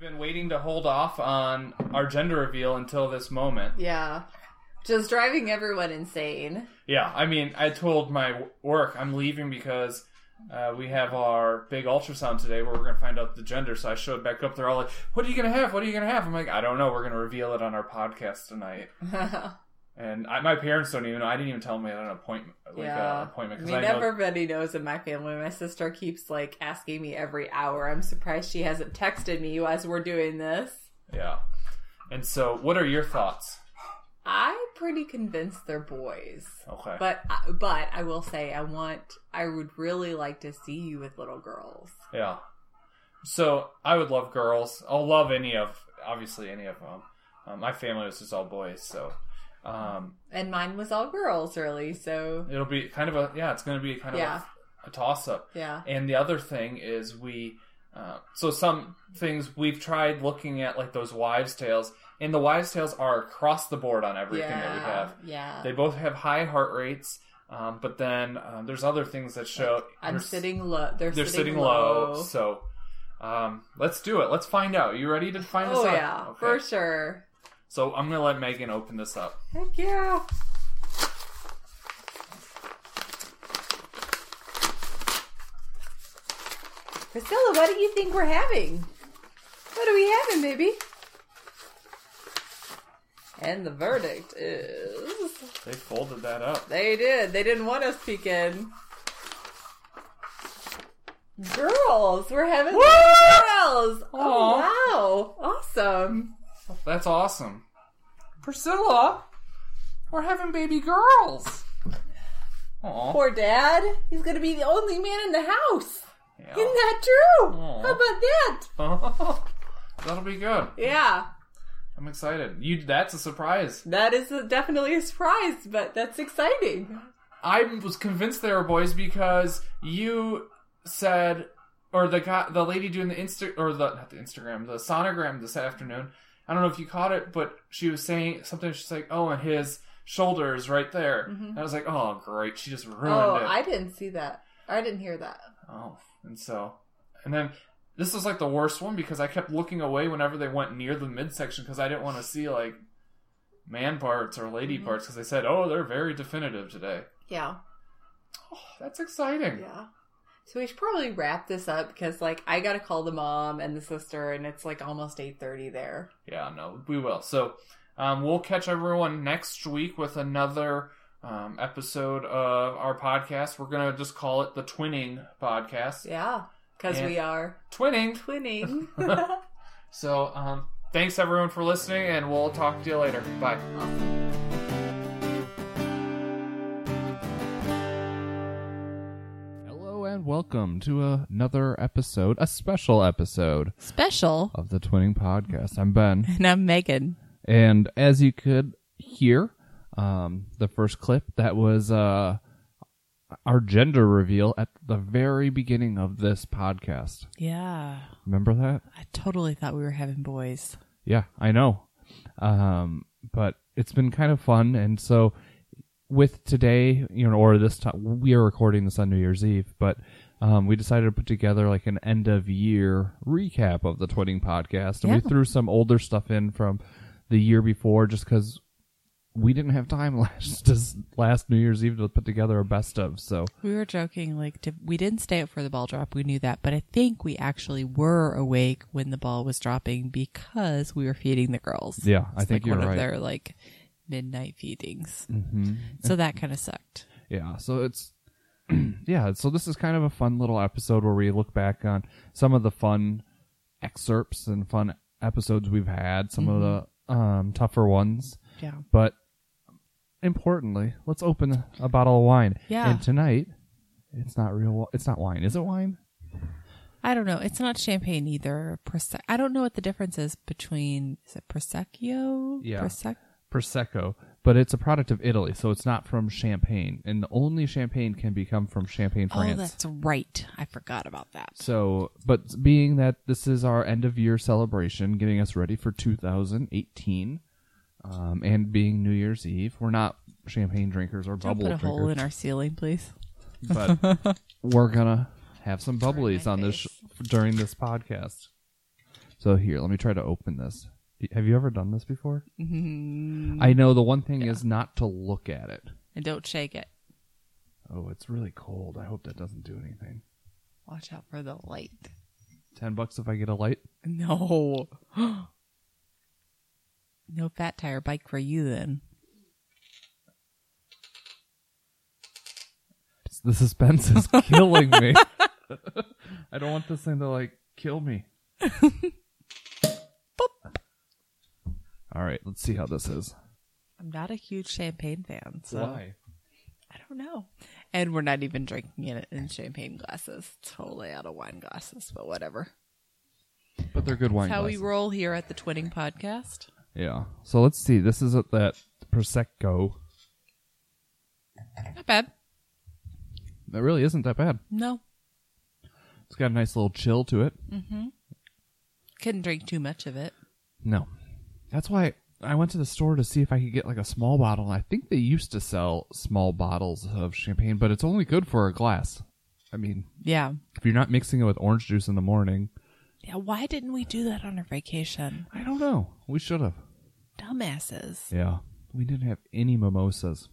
been waiting to hold off on our gender reveal until this moment. Yeah. Just driving everyone insane. Yeah, I mean, I told my work I'm leaving because uh, we have our big ultrasound today where we're going to find out the gender. So I showed back up. They're all like, "What are you going to have? What are you going to have?" I'm like, "I don't know. We're going to reveal it on our podcast tonight." And I, my parents don't even know. I didn't even tell them I had an appointment, like yeah. an appointment. I mean, I know, everybody knows in my family. My sister keeps like asking me every hour. I'm surprised she hasn't texted me as we're doing this. yeah. And so, what are your thoughts? I'm pretty convinced they're boys. Okay. But but I will say I want I would really like to see you with little girls. Yeah. So I would love girls. I'll love any of, obviously, any of them. Um, my family was just all boys, so um, And mine was all girls really, so it'll be kind of a yeah. It's going to be kind of Yeah. a, a toss up. yeah. And the other thing is we, uh, so some things we've tried looking at like those wives' tales, and the wives' tales are across the board on everything that we have. Yeah. They both have high heart rates, um, but then uh, there's other things that show I'm they're- sitting low. They're, they're sitting, sitting low. So um, let's do it. Let's find out. You ready to find oh this out? yeah, Okay. for sure. So I'm gonna let Megan open this up. Heck yeah. Priscilla, what do you think we're having? What are we having, baby? And the verdict is They folded that up. they did. They didn't want us peeking. Girls, we're having girls. Oh wow, awesome. That's awesome. Priscilla, we're having baby girls. Aw. Poor dad. He's gonna be the only man in the house. Yeah. Isn't that true? Aw. How about that? That'll be good. Yeah, I'm excited. You that's a surprise. that is a, definitely a surprise, but that's exciting. I was convinced they were boys because you said, or the guy, the lady doing the insta, or the not the Instagram, the sonogram this afternoon. I don't know if you caught it, but she was saying something. She's like, "Oh, and his shoulders right there." And I was like, "Oh, great! She just ruined oh, it." I didn't see that. I didn't hear that. Oh, and so, and then this was like the worst one because I kept looking away whenever they went near the midsection because I didn't want to see like man parts or lady Mm-hmm. parts because they said, "Oh, they're very definitive today." Yeah, Oh, that's exciting. yeah. So we should probably wrap this up because, like, I gotta call the mom and the sister, and it's like almost eight thirty there. Yeah, no, we will. So um, we'll catch everyone next week with another um, episode of our podcast. We're gonna just call it the Twinning Podcast. Yeah, because we are Twinning. twinning. So um, thanks everyone for listening, and we'll talk to you later. Bye. Hello welcome to another episode, a special episode Special. of the Twinning Podcast. I'm Ben. And I'm Megan. And as you could hear, um, the first clip that was uh, our gender reveal at the very beginning of this podcast. Yeah. Remember that? I totally thought we were having boys. Yeah, I know. Um, but it's been kind of fun, and so with today, you know, or this time, we are recording this on New Year's Eve, but um, we decided to put together like an end of year recap of the Twinning podcast, and we threw some older stuff in from the year before, just because we didn't have time last last New Year's Eve to put together a best of. So We were joking, like, to, we didn't stay up for the ball drop. We knew that. But I think we actually were awake when the ball was dropping because we were feeding the girls. yeah, I think like you're one right. of their, like, midnight feedings. hmm So that kind of sucked. Yeah, so it's yeah, so this is kind of a fun little episode where we look back on some of the fun excerpts and fun episodes we've had, some of the um, tougher ones, Yeah. but importantly, let's open a bottle of wine. Yeah. And tonight, it's not real. It's not wine. Is it wine? I don't know. It's not champagne either. Prose- I don't know what the difference is between, is it Prosecco? Yeah. Prosec- Prosecco, but it's a product of Italy, so it's not from Champagne, and only Champagne can become from Champagne, France. oh, France. that's right. I forgot about that. So, but being that this is our end of year celebration, getting us ready for 2018, um, and being New Year's Eve, we're not champagne drinkers or Don't bubble put a hole in our ceiling, please. but we're gonna have some bubblies on this sh- during this podcast. So here, let me try to open this. Have you ever done this before? Mm-hmm. I know the one thing is not to look at it. And don't shake it. Oh, it's really cold. I hope that doesn't do anything. Watch out for the light. Ten bucks if I get a light. No. no fat tire bike for you then. The suspense is killing me. I don't want this thing to like kill me. All right, let's see how this is. I'm not a huge champagne fan, so Why? I don't know. And we're not even drinking it in champagne glasses. Totally out of wine glasses, but whatever. But they're good wine. That's how we roll here at the Twinning Podcast. Yeah. So let's see. This is at that prosecco. Not bad. That really isn't that bad. No. It's got a nice little chill to it. Mm-hmm. Couldn't drink too much of it. No. That's why I went to the store to see if I could get like a small bottle. I think they used to sell small bottles of champagne, but it's only good for a glass. I mean, Yeah. if you're not mixing it with orange juice in the morning, Yeah, why didn't we do that on our vacation? I don't know. We should have. Dumbasses. Yeah. We didn't have any mimosas.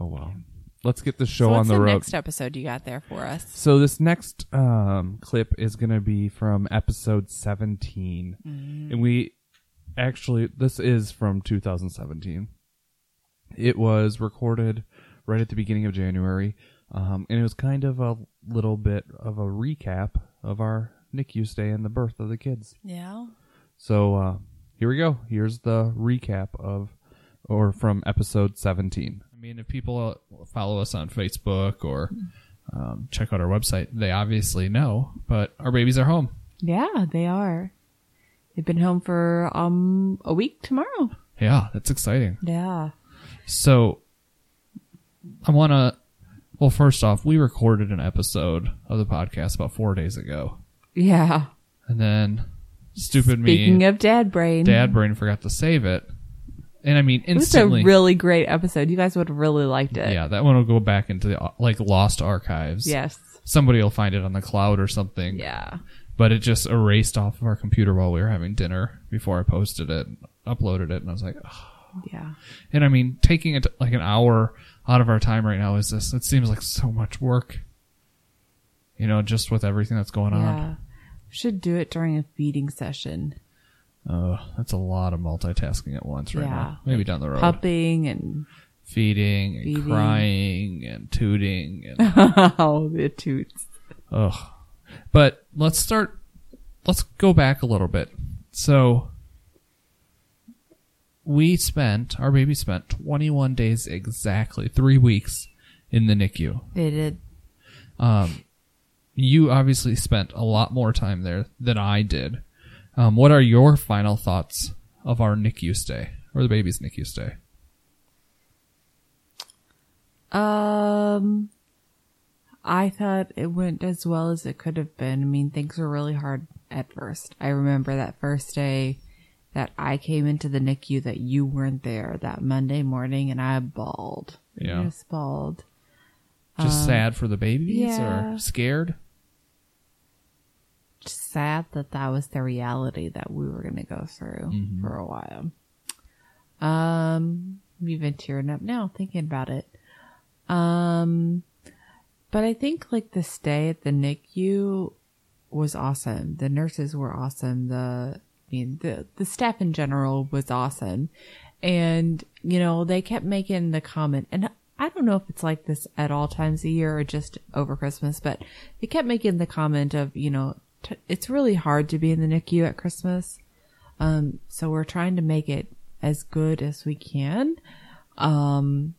Oh well. Let's get the show so on the the, road. next episode you got there for us? So this next um, clip is going to be from episode 17, and we actually this is from 2017. It was recorded right at the beginning of January, um, and it was kind of a little bit of a recap of our NICU stay and the birth of the kids. Yeah. So uh, here we go. Here's the recap of, or from episode 17. I mean, if people uh, follow us on Facebook or um, check out our website, they obviously know. But our babies are home. Yeah, they are. They've been home for um a week tomorrow. Yeah, that's exciting. Yeah. So I want to. Well, first off, we recorded an episode of the podcast about four days ago, Yeah. and then stupid Speaking me, Speaking of dad brain, dad brain forgot to save it. And I mean, it was a instantly, really great episode. You guys would have really liked it. yeah, that one will go back into the uh, like lost archives. Yes. somebody will find it on the cloud or something. Yeah. But it just erased off of our computer while we were having dinner before I posted it, uploaded it, and I was like, "Ugh." Yeah. and I mean, taking it like an hour out of our time right now is this. It seems like so much work, you know, just with everything that's going on. Yeah. Should do it during a feeding session. on. Uh, that's a lot of multitasking at once right Yeah. now. Maybe down the road, Pupping and feeding and Feeding. crying and tooting and oh, the toots. Ugh. But let's start. Let's go back a little bit. So we spent our baby spent 21 days exactly, three weeks in the NICU. They did. Um, you obviously spent a lot more time there than I did. Um, what are your final thoughts of our NICU stay or the baby's NICU stay? Um, I thought it went as well as it could have been. I mean, things were really hard at first. I remember that first day that I came into the NICU that you weren't there that Monday morning and I bawled. Yeah. I just bawled. Just sad for the babies yeah. or scared? Just sad that that was the reality that we were going to go through for a while. Um, I'm even tearing up now thinking about it. Um, but I think like the stay at the NICU was awesome. The nurses were awesome. The, I mean, the, the staff in general was awesome. And, you know, they kept making the comment, and I don't know if it's like this at all times a year or just over Christmas, but they kept making the comment of, you know, t- it's really hard to be in the NICU at Christmas. Um, so we're trying to make it as good as we can. Um,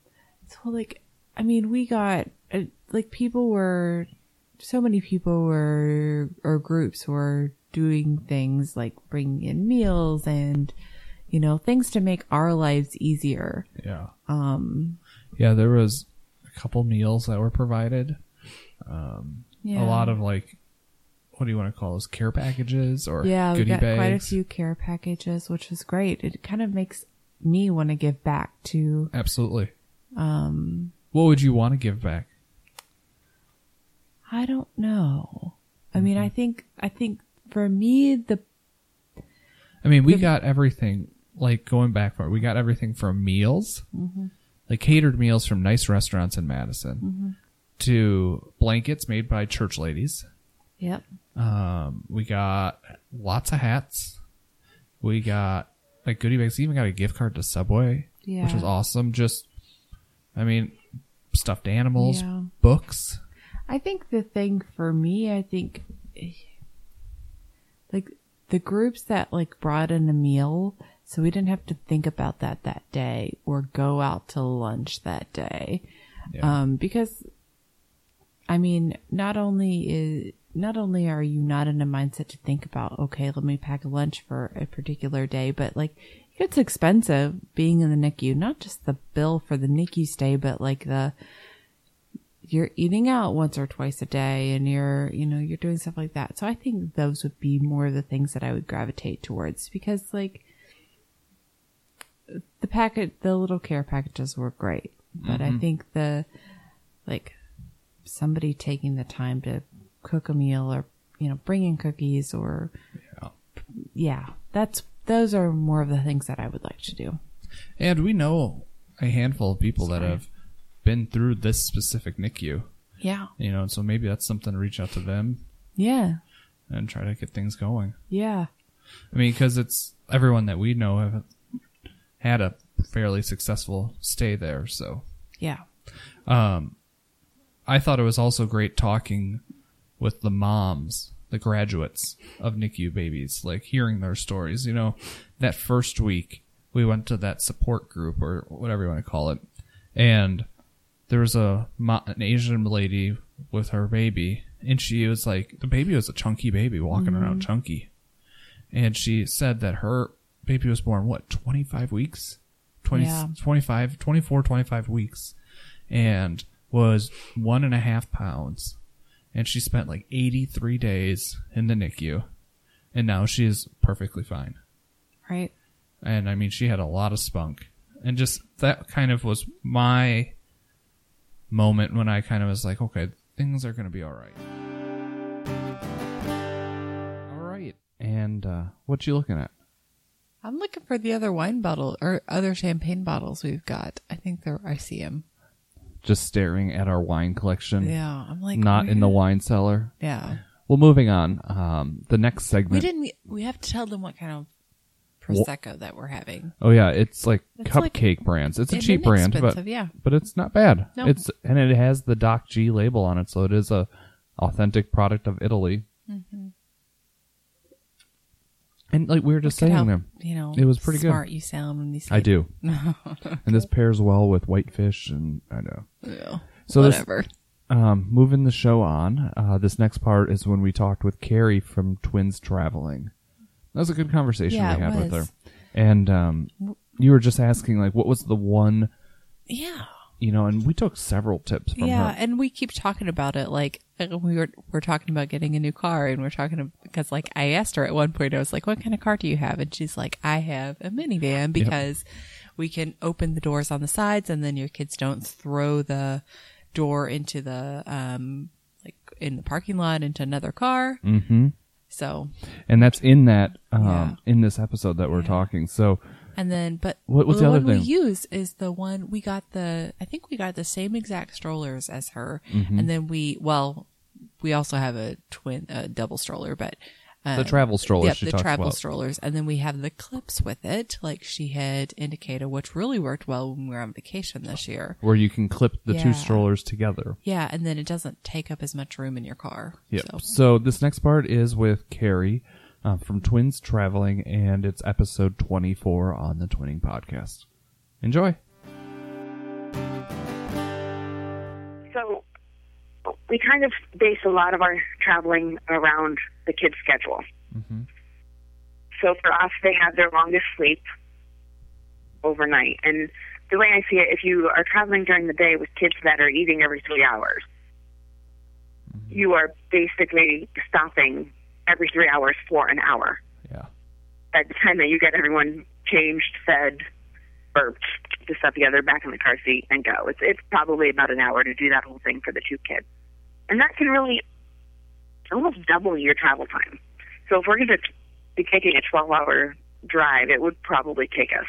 so like, I mean, we got, uh, like people were, so many people were, or groups were doing things like bringing in meals and, you know, things to make our lives easier. Yeah. Um. Yeah, there was a couple meals that were provided. Um, Yeah. A lot of like, what do you want to call those? Care packages or Yeah, we got bags? quite a few care packages, which was great. It kind of makes me want to give back to, Absolutely. Um. What would you want to give back? I don't know. I mean, I mm-hmm. think, I think for me, the I mean, we got everything like going back far. We got everything from meals, mm-hmm. like catered meals from nice restaurants in Madison, mm-hmm. to blankets made by church ladies. Yep. Um, we got lots of hats. We got like goodie bags. We even got a gift card to Subway, which was awesome. Just, I mean, stuffed animals, Yeah. books. I think the thing for me, I think, like the groups that like brought in a meal, so we didn't have to think about that that day or go out to lunch that day, Yeah. um, because, I mean, not only is not only are you not in a mindset to think about okay, let me pack a lunch for a particular day, but like it gets expensive being in the NICU. Not just the bill for the NICU stay, but like the you're eating out once or twice a day and you're you know you're doing stuff like that so i think those would be more of the things that i would gravitate towards because like the packet the little care packages were great but i mm-hmm. think the like somebody taking the time to cook a meal or you know bringing cookies or Yeah. yeah that's those are more of the things that i would like to do. And we know a handful of people that have been through this specific NICU, yeah. You know, so maybe that's something to reach out to them yeah. and try to get things going. yeah. I mean, because it's everyone that we know have had a fairly successful stay there. So, yeah. Um, I thought it was also great talking with the moms, the graduates of NICU babies, like hearing their stories. You know, that first week we went to that support group or whatever you want to call it, and there was a an Asian lady with her baby, and she was like, the baby was a chunky baby walking mm-hmm. around chunky, and she said that her baby was born what 25 weeks 20, Yeah. 25 24 25 weeks and was one and a half pounds and she spent like 83 days in the nicu and now she is perfectly fine. Right. And i mean she had a lot of spunk. And just that kind of was my moment when i kind of was like okay things are going to be all right all right and uh what you looking at? I'm looking for the other wine bottle or other champagne bottles we've got. I think they're I see them. Just staring at our wine collection Yeah, I'm like not in the wine cellar Yeah, well moving on um the next segment. we didn't. We have to tell them what kind of prosecco that we're having. oh yeah it's like It's like cupcake brands it's a cheap brand but yeah. but it's not bad. No. It's and it has the Doc G label on it, so it is a authentic product of Italy. Mm-hmm. And like we were just Look at saying how, them, you know, It was pretty good. smart you sound when you say I do, and this pairs well with whitefish, and I know. Yeah, So this- whatever. Um, moving the show on, uh, this next part is when we talked with Carrie from Twins Traveling. That was a good conversation Yeah, we it had with her, and um, you were just asking like, what was the one, yeah, you know, and we took several tips from yeah, her. and we keep talking about it. Like we were we're talking about getting a new car, and we're talking because like I asked her at one point, I was like, "What kind of car do you have?" And she's like, "I have a minivan because we can open the doors on the sides, and then your kids don't throw the door into the um like in the parking lot into another car." Mm-hmm. So and that's in that um, Yeah. in this episode that we're Yeah. talking. So And then, but What- what's the, the other one we thing? use is the one we got the. I think we got the same exact strollers as her, Mm-hmm. and then we well, we also have a twin, a double stroller, but uh, the travel stroller Yep, the travel about. strollers, and then we have the clips with it, like she had indicated, which really worked well when we were on vacation this year. where you can clip the two strollers together. Yeah, and then it doesn't take up as much room in your car. Yep. So, So this next part is with Carrie uh, from Twins Traveling, and it's episode 24 on the Twinning Podcast. Enjoy. So we kind of base a lot of our traveling around the kids' schedule. So for us, they have their longest sleep overnight. And the way I see it, if you are traveling during the day with kids that are eating every three hours, you are basically stopping every three hours for an hour. Yeah. At the time that you get everyone changed, fed, burped, to stuff together, back in the car seat, and go. It's it's probably about an hour to do that whole thing for the two kids, and that can really almost double your travel time. So if we're going to be taking a 12-hour drive, it would probably take us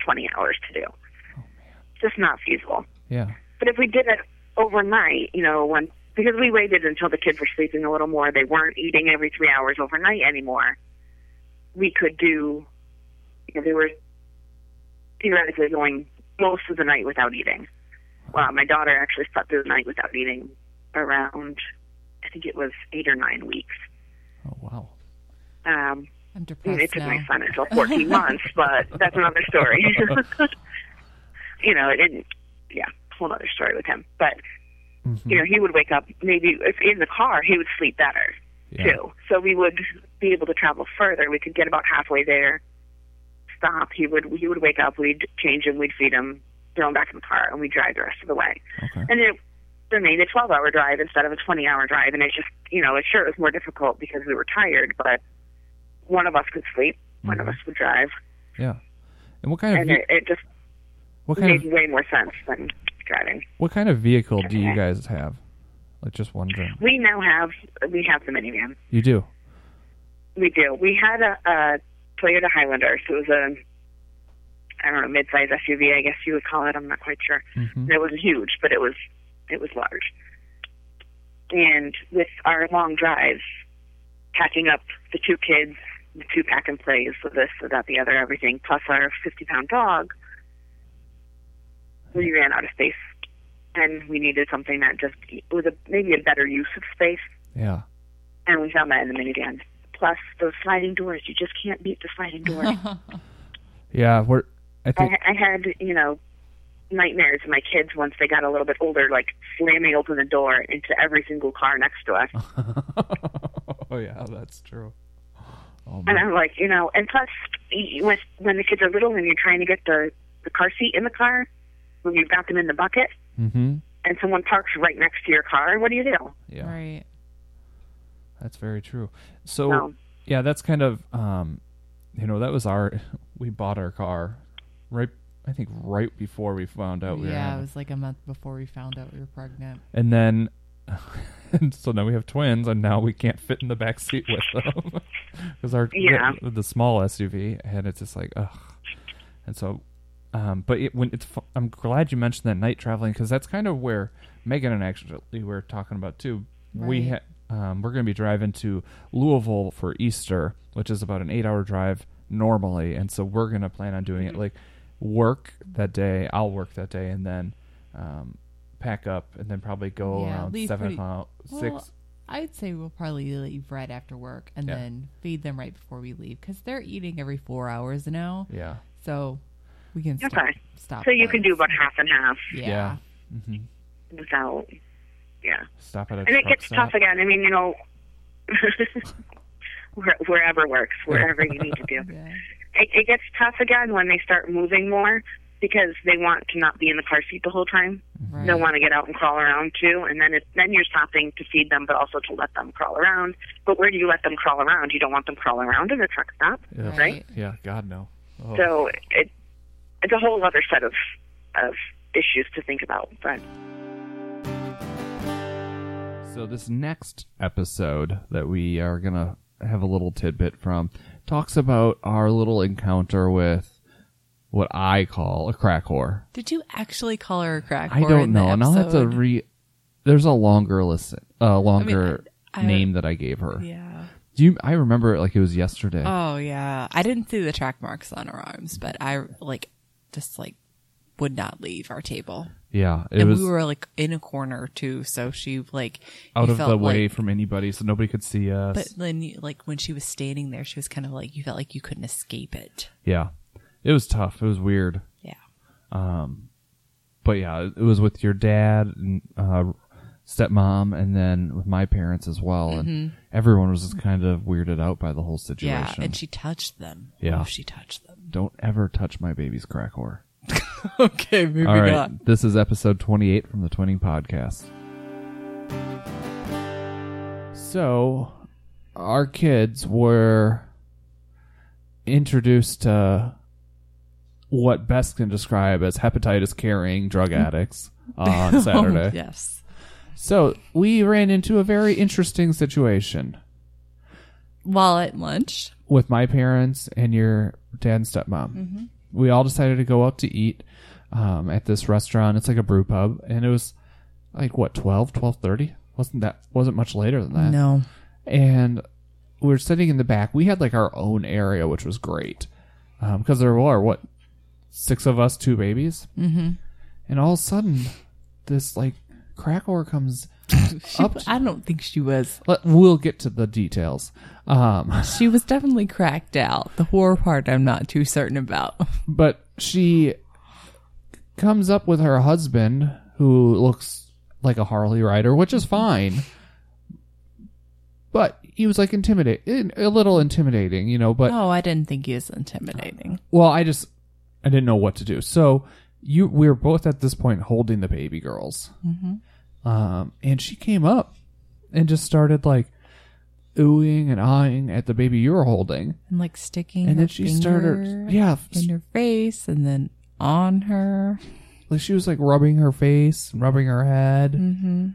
20 hours to do. Oh, Just not feasible. Yeah. But if we did it overnight, you know, when because we waited until the kids were sleeping a little more, they weren't eating every three hours overnight anymore. We could do, you know, they were theoretically going most of the night without eating. Well, my daughter actually slept through the night without eating around, I think it was eight or nine weeks. Oh wow. Um, I'm depressed mean, it took now. my son until 14 months, but that's another story. you know, it didn't, yeah, whole other story with him. But, Mm-hmm. you know, he would wake up, maybe if in the car, he would sleep better, Yeah. too. So we would be able to travel further. We could get about halfway there, stop. He would, he would wake up, we'd change him, we'd feed him, throw him back in the car, and we'd drive the rest of the way. Okay. And it remained a 12 hour drive instead of a 20 hour drive. And it just, you know, it sure it was more difficult because we were tired, but one of us could sleep, one of mm-hmm. us would drive. Yeah. And what kind of And it, it just what kind made of way more sense than driving. what kind of vehicle do you guys have? Like just wondering. We now have, we have the minivan. You do. We do. We had a, a Toyota Highlander, so it was a, I don't know, mid-size SUV, I guess you would call it. I'm not quite sure. Mhm. It wasn't huge, but it was, it was large. And with our long drives, packing up the two kids, the two pack and plays, so this, so that, the other, everything, plus our 50-pound dog, we ran out of space, and we needed something that just was a maybe a better use of space Yeah. and we found that in the minivan. Plus, those sliding doors, you just can't beat the sliding doors. Yeah. We're. I I, think. I had, you know, nightmares of my kids once they got a little bit older, like slamming open the door into every single car next to us. oh yeah, that's true. Oh And. I'm like, you know, and plus, when when the kids are little and you're trying to get the the car seat in the car, when you've got them in the bucket, Mm-hmm. and someone parks right next to your car, what do you do? Yeah. Right. That's very true. So No. yeah, that's kind of um, you know, that was our we bought our car right. I think right before we found out we were yeah, it was like a month before we found out we were pregnant. and then and so now we have twins, and now we can't fit in the back seat with them because our Yeah. the, the small SUV, and it's just like ugh. And so, um, but it, when it's, I'm glad you mentioned that night traveling because that's kind of where Megan and I actually were talking about too. We ha- um, we're going to be driving to Louisville for Easter, which is about an eight-hour drive normally, and so we're going to plan on doing it like work that day. I'll work that day, and then. Um, pack up and then probably go Yeah, around seven pretty- o'clock, Well, six. I'd say we'll probably leave right after work and Yeah. then feed them right before we leave because they're eating every four hours now. Yeah, So we can stop. Okay. stop So you can do about half and half Yeah. mm-hmm. without, yeah. stop at a and it gets stop. tough again. I mean, you know, wherever works, wherever you need to do. Yeah. It, it gets tough again when they start moving more because they want to not be in the car seat the whole time. Right. They'll want to get out and crawl around too, and then it, then you're stopping to feed them, but also to let them crawl around. But where do you let them crawl around? You don't want them crawling around in a truck stop, Yeah. right? Yeah, God no. Oh. So it it's a whole other set of of issues to think about. But So this next episode that we are gonna have a little tidbit from talks about our little encounter with what I call a crack whore. Did you actually call her a crack? whore? I don't know, and I'll have to re. There's a longer listen, uh, longer I- I- name that I gave her. Yeah. Do you? I remember it like it was yesterday. Oh yeah. I didn't see the track marks on her arms, but I like just like would not leave our table. yeah, it and was we were like in a corner too, so she like out of the way like- from anybody, so nobody could see us. But then, you, like when she was standing there, she was kind of like you felt like you couldn't escape it. yeah, it was tough. It was weird. Yeah. Um, but yeah, it was with your dad and uh, stepmom, and then with my parents as well, and everyone was just kind of weirded out by the whole situation. Mm-hmm. Yeah, and she touched them. Yeah. If she touched them. Don't ever touch my baby's crack whore. okay, maybe All right, this is episode twenty-eight from the Twinning Podcast. So, our kids were introduced to what best can describe as hepatitis carrying drug mm. addicts on Saturday. yes. So we ran into a very interesting situation. While at lunch. with my parents and your dad and stepmom. We all decided to go out to eat um, at this restaurant. It's like a brew pub, and it was like what 12, 12.30? Wasn't that wasn't much later than that? No. and we were sitting in the back. We had like our own area, which was great because there were what six of us, two babies, mm-hmm. and all of a sudden, this like crack whore comes up. I don't think she was. Let, we'll get to the details. Um, She was definitely cracked out. The horror part, I'm not too certain about. but she comes up with her husband, who looks like a Harley rider, which is fine. But he was like intimidate, a little intimidating, you know. But Oh, I didn't think he was intimidating. Well, I just I didn't know what to do. So you we were both at this point holding the baby girls, mm-hmm. Um, and she came up and just started like oohing and eyeing at the baby you were holding, And like sticking and then she started yeah, in her face and then on her. like she was like rubbing her face, and rubbing her head, Mm-hmm.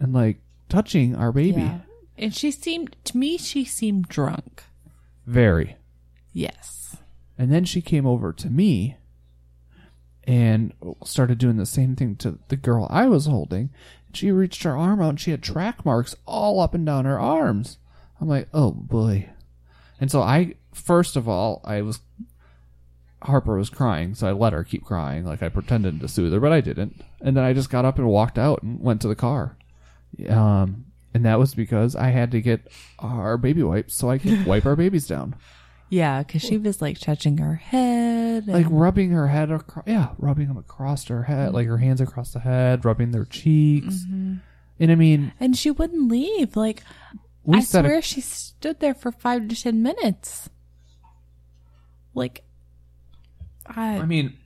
and like touching our baby. Yeah. And she seemed, to me, she seemed drunk. Very. Yes. And then she came over to me and started doing the same thing to the girl I was holding. She reached her arm out and she had track marks all up and down her arms. I'm like, oh boy. And so I, first of all, I was, Harper was crying, so I let her keep crying. Like I pretended to soothe her, but I didn't. And then I just got up and walked out and went to the car. Um, and that was because I had to get our baby wipes so I could wipe our babies down. Yeah, because she was like touching her head. like rubbing her head across yeah rubbing them across her head like her hands across the head rubbing their cheeks mm-hmm. and i mean and she wouldn't leave. Like, we I swear she stood there for five to ten minutes. Like, I, i mean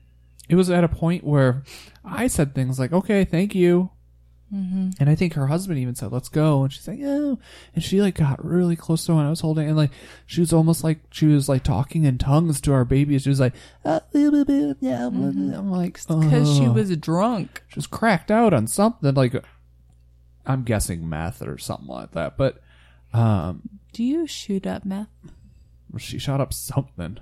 it was at a point where i said things like okay thank you and i think her husband even said let's go and she's like oh and she like got really close to when i was holding and like she was almost like she was like talking in tongues to our baby she was like uh, blah, blah, blah, yeah, blah. i'm like because she was drunk. she was cracked out on something like I'm guessing meth or something like that. But um, Do you shoot up meth? she shot up something.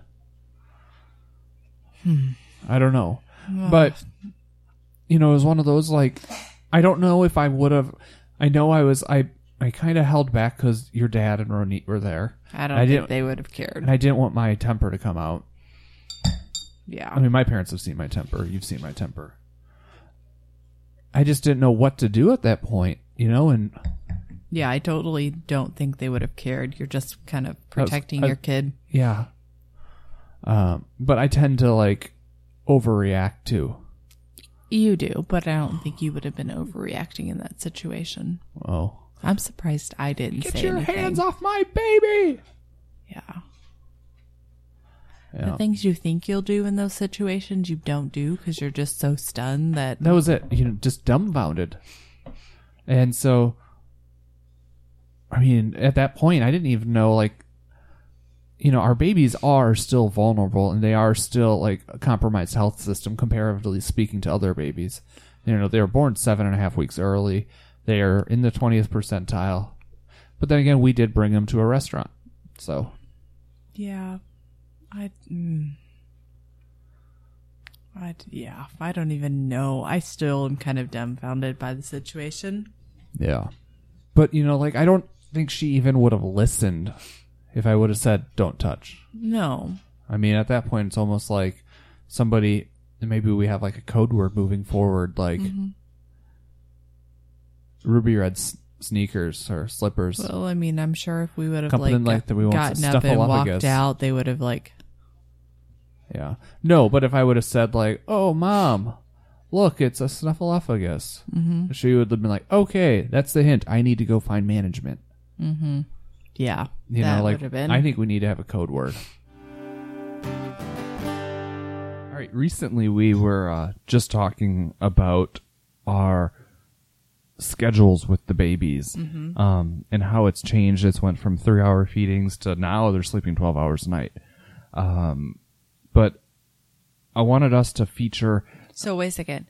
I don't know, but you know, it was one of those like I don't know if I would have. I know I was I I kind of held back because your dad and Ronit were there, I don't I think they would have cared. and I didn't want my temper to come out. yeah. I mean, my parents have seen my temper. You've seen my temper. I just didn't know what to do at that point, you know, and Yeah, I totally don't think they would have cared. You're just kind of was- protecting I- your kid. Yeah. Um, but I tend to like overreact too. You do, but I don't think you would have been overreacting in that situation. Oh. I'm surprised I didn't Get say your anything. hands off my baby. Yeah. Yeah. The things you think you'll do in those situations, you don't do because you're just so stunned that That was it. You know, just dumbfounded. And so I mean, at that point I didn't even know like you know, our babies are still vulnerable and they are still like a compromised health system comparatively speaking to other babies. You know, they were born seven and a half weeks early. They are in the 20th percentile. But then again, we did bring them to a restaurant. So, Yeah. I. Mm, I. Yeah. I don't even know. I still am kind of dumbfounded by the situation. yeah. But, you know, like, I don't think she even would have listened if I would have said, don't touch. No. I mean, at that point, it's almost like somebody, maybe we have like a code word moving forward, like ruby red s- sneakers or slippers. Well, I mean, I'm sure if we would have Something like, like that we won't gotten up and walked out, they would have like. yeah. No, but if I would have said, like, oh, mom, look, it's a snuffleupagus, mm-hmm. she would have been like, okay, that's the hint. I need to go find management. Yeah. You that know, like, would have been. I think we need to have a code word. All right. Recently, we were uh, just talking about our schedules with the babies um, and how it's changed. It's went from three hour feedings to now they're sleeping 12 hours a night. Um, but I wanted us to feature. So wait a second.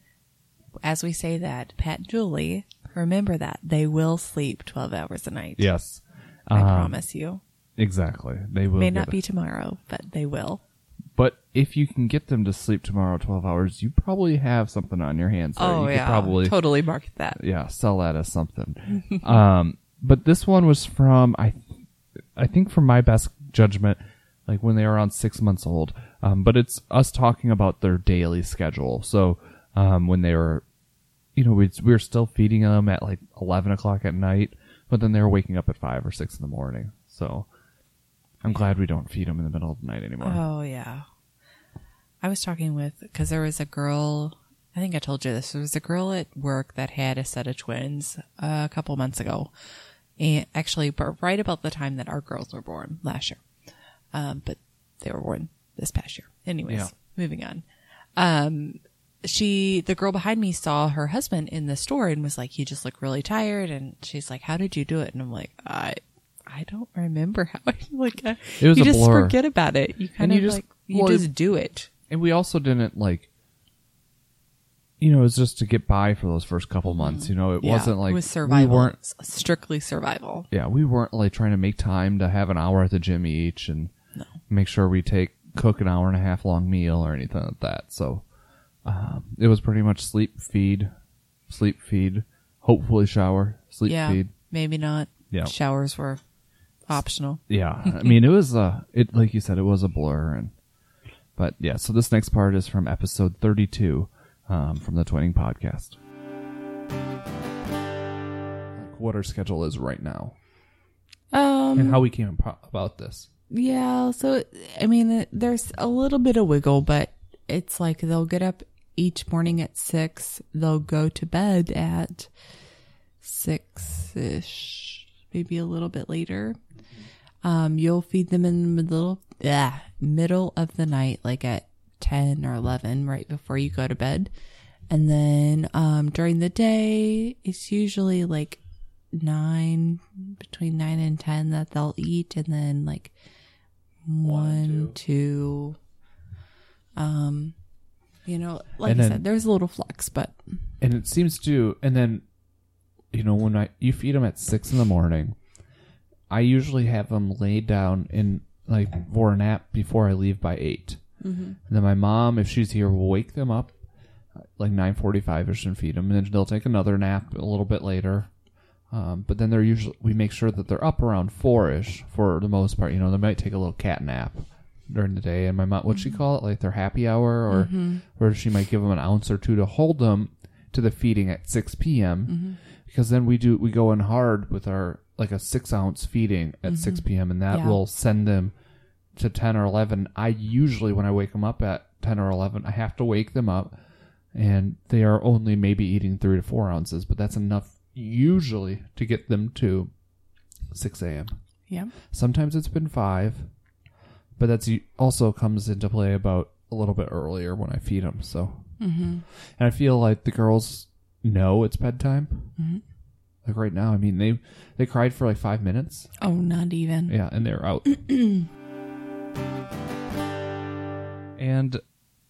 As we say that, Pat and Julie, remember that they will sleep 12 hours a night. Yes. I Um, promise you. Exactly. They will May get not it. be tomorrow, but they will. But if you can get them to sleep tomorrow 12 hours, you probably have something on your hands. There. Oh you yeah, Could probably totally market that. yeah, sell that as something. um, but this one was from I, I think from my best judgment, like when they were around six months old. Um, but it's us talking about their daily schedule. So um, when they were, you know, we we were still feeding them at like eleven o'clock at night, but then they were waking up at five or six in the morning. So I'm glad we don't feed them in the middle of the night anymore. Oh yeah. I was talking with because there was a girl. I think I told you this. There was a girl at work that had a set of twins a couple months ago, and actually, but right about the time that our girls were born last year. Um, but they were born this past year. Anyways, Yeah. moving on. Um, she, the girl behind me, saw her husband in the store and was like, "You just look really tired." And she's like, "How did you do it?" And I'm like, "I." I don't remember how I like. It was you a just blur. forget about it. You kind And of you just- like you well, just do it. and we also didn't like you know it was just to get by for those first couple months mm-hmm. you know it Yeah, wasn't like it was survival. we weren't strictly survival. yeah we weren't like trying to make time to have an hour at the gym each and No. make sure we take cook an hour and a half long meal or anything like that so um, it was pretty much sleep feed sleep feed hopefully shower sleep yeah, feed maybe not. Yeah. showers were optional. yeah i mean it was uh it like you said it was a blur and but yeah so this next part is from episode 32 um, from the twinning podcast like what our schedule is right now Um, and how we came about this yeah. So I mean, there's a little bit of wiggle, but it's like they'll get up each morning at six. They'll go to bed at six ish, maybe a little bit later. Um, you'll feed them in the middle, yeah, middle of the night, like at ten or eleven, right before you go to bed. And then um, during the day, it's usually like nine, between nine and ten that they'll eat, and then like one, two. Um, you know, like And I then- said, there's a little flux, but and it seems to and then you know when i you feed them at six in the morning i usually have them laid down in like for a nap before i leave by 8 and then my mom if she's here will wake them up like 9.45ish and feed them and then they'll take another nap a little bit later. Um, but then they're usually we make sure that they're up around four-ish for the most part. You know they might take a little cat nap during the day and my mom what'd she mm-hmm. call it like their happy hour or mm-hmm. or she might give them an ounce or two to hold them to the feeding at 6 p.m mm-hmm. because then we do we go in hard with our like a six ounce feeding at 6 p.m and that Yeah. will send them to 10 or 11 i usually when i wake them up at 10 or 11 i have to wake them up and they are only maybe eating three to four ounces but that's enough usually to get them to 6 a.m yeah. sometimes it's been five but that's also comes into play about a little bit earlier when i feed them so Mm-hmm. and I feel like the girls know it's bedtime. Mm-hmm. Like right now, I mean they they cried for like five minutes. Oh, not even. Yeah, and they're out. and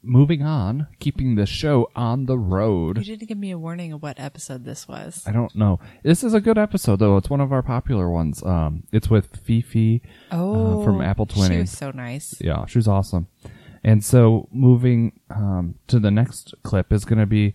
moving on, keeping the show on the road. You road. didn't give me a warning of what episode this was. I don't know. This is a good episode though. It's one of our popular ones. Um, it's with Fifi. Oh, from Apple She was so nice. Yeah, she's awesome. And so moving um, to the next clip is going to be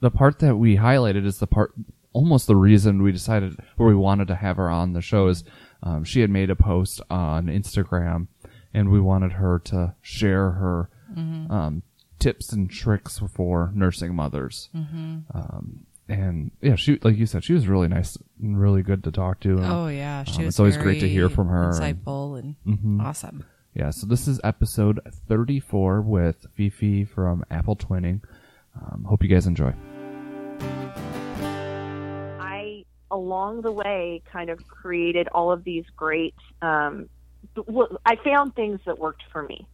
the part that we highlighted is the part almost the reason we decided or we wanted to have her on the show is um, she had made a post on Instagram and we wanted her to share her um, tips and tricks for nursing mothers. Um, and yeah, she like you said, she was really nice and really good to talk to. And, Oh yeah, she Um, was. it's always great to hear from her and- Insightful and Mhm. awesome. Yeah, so this is episode 34 with Fifi from Apple Twinning. Um, hope you guys enjoy. I, along the way, kind of created all of these great. Um, I found things that worked for me.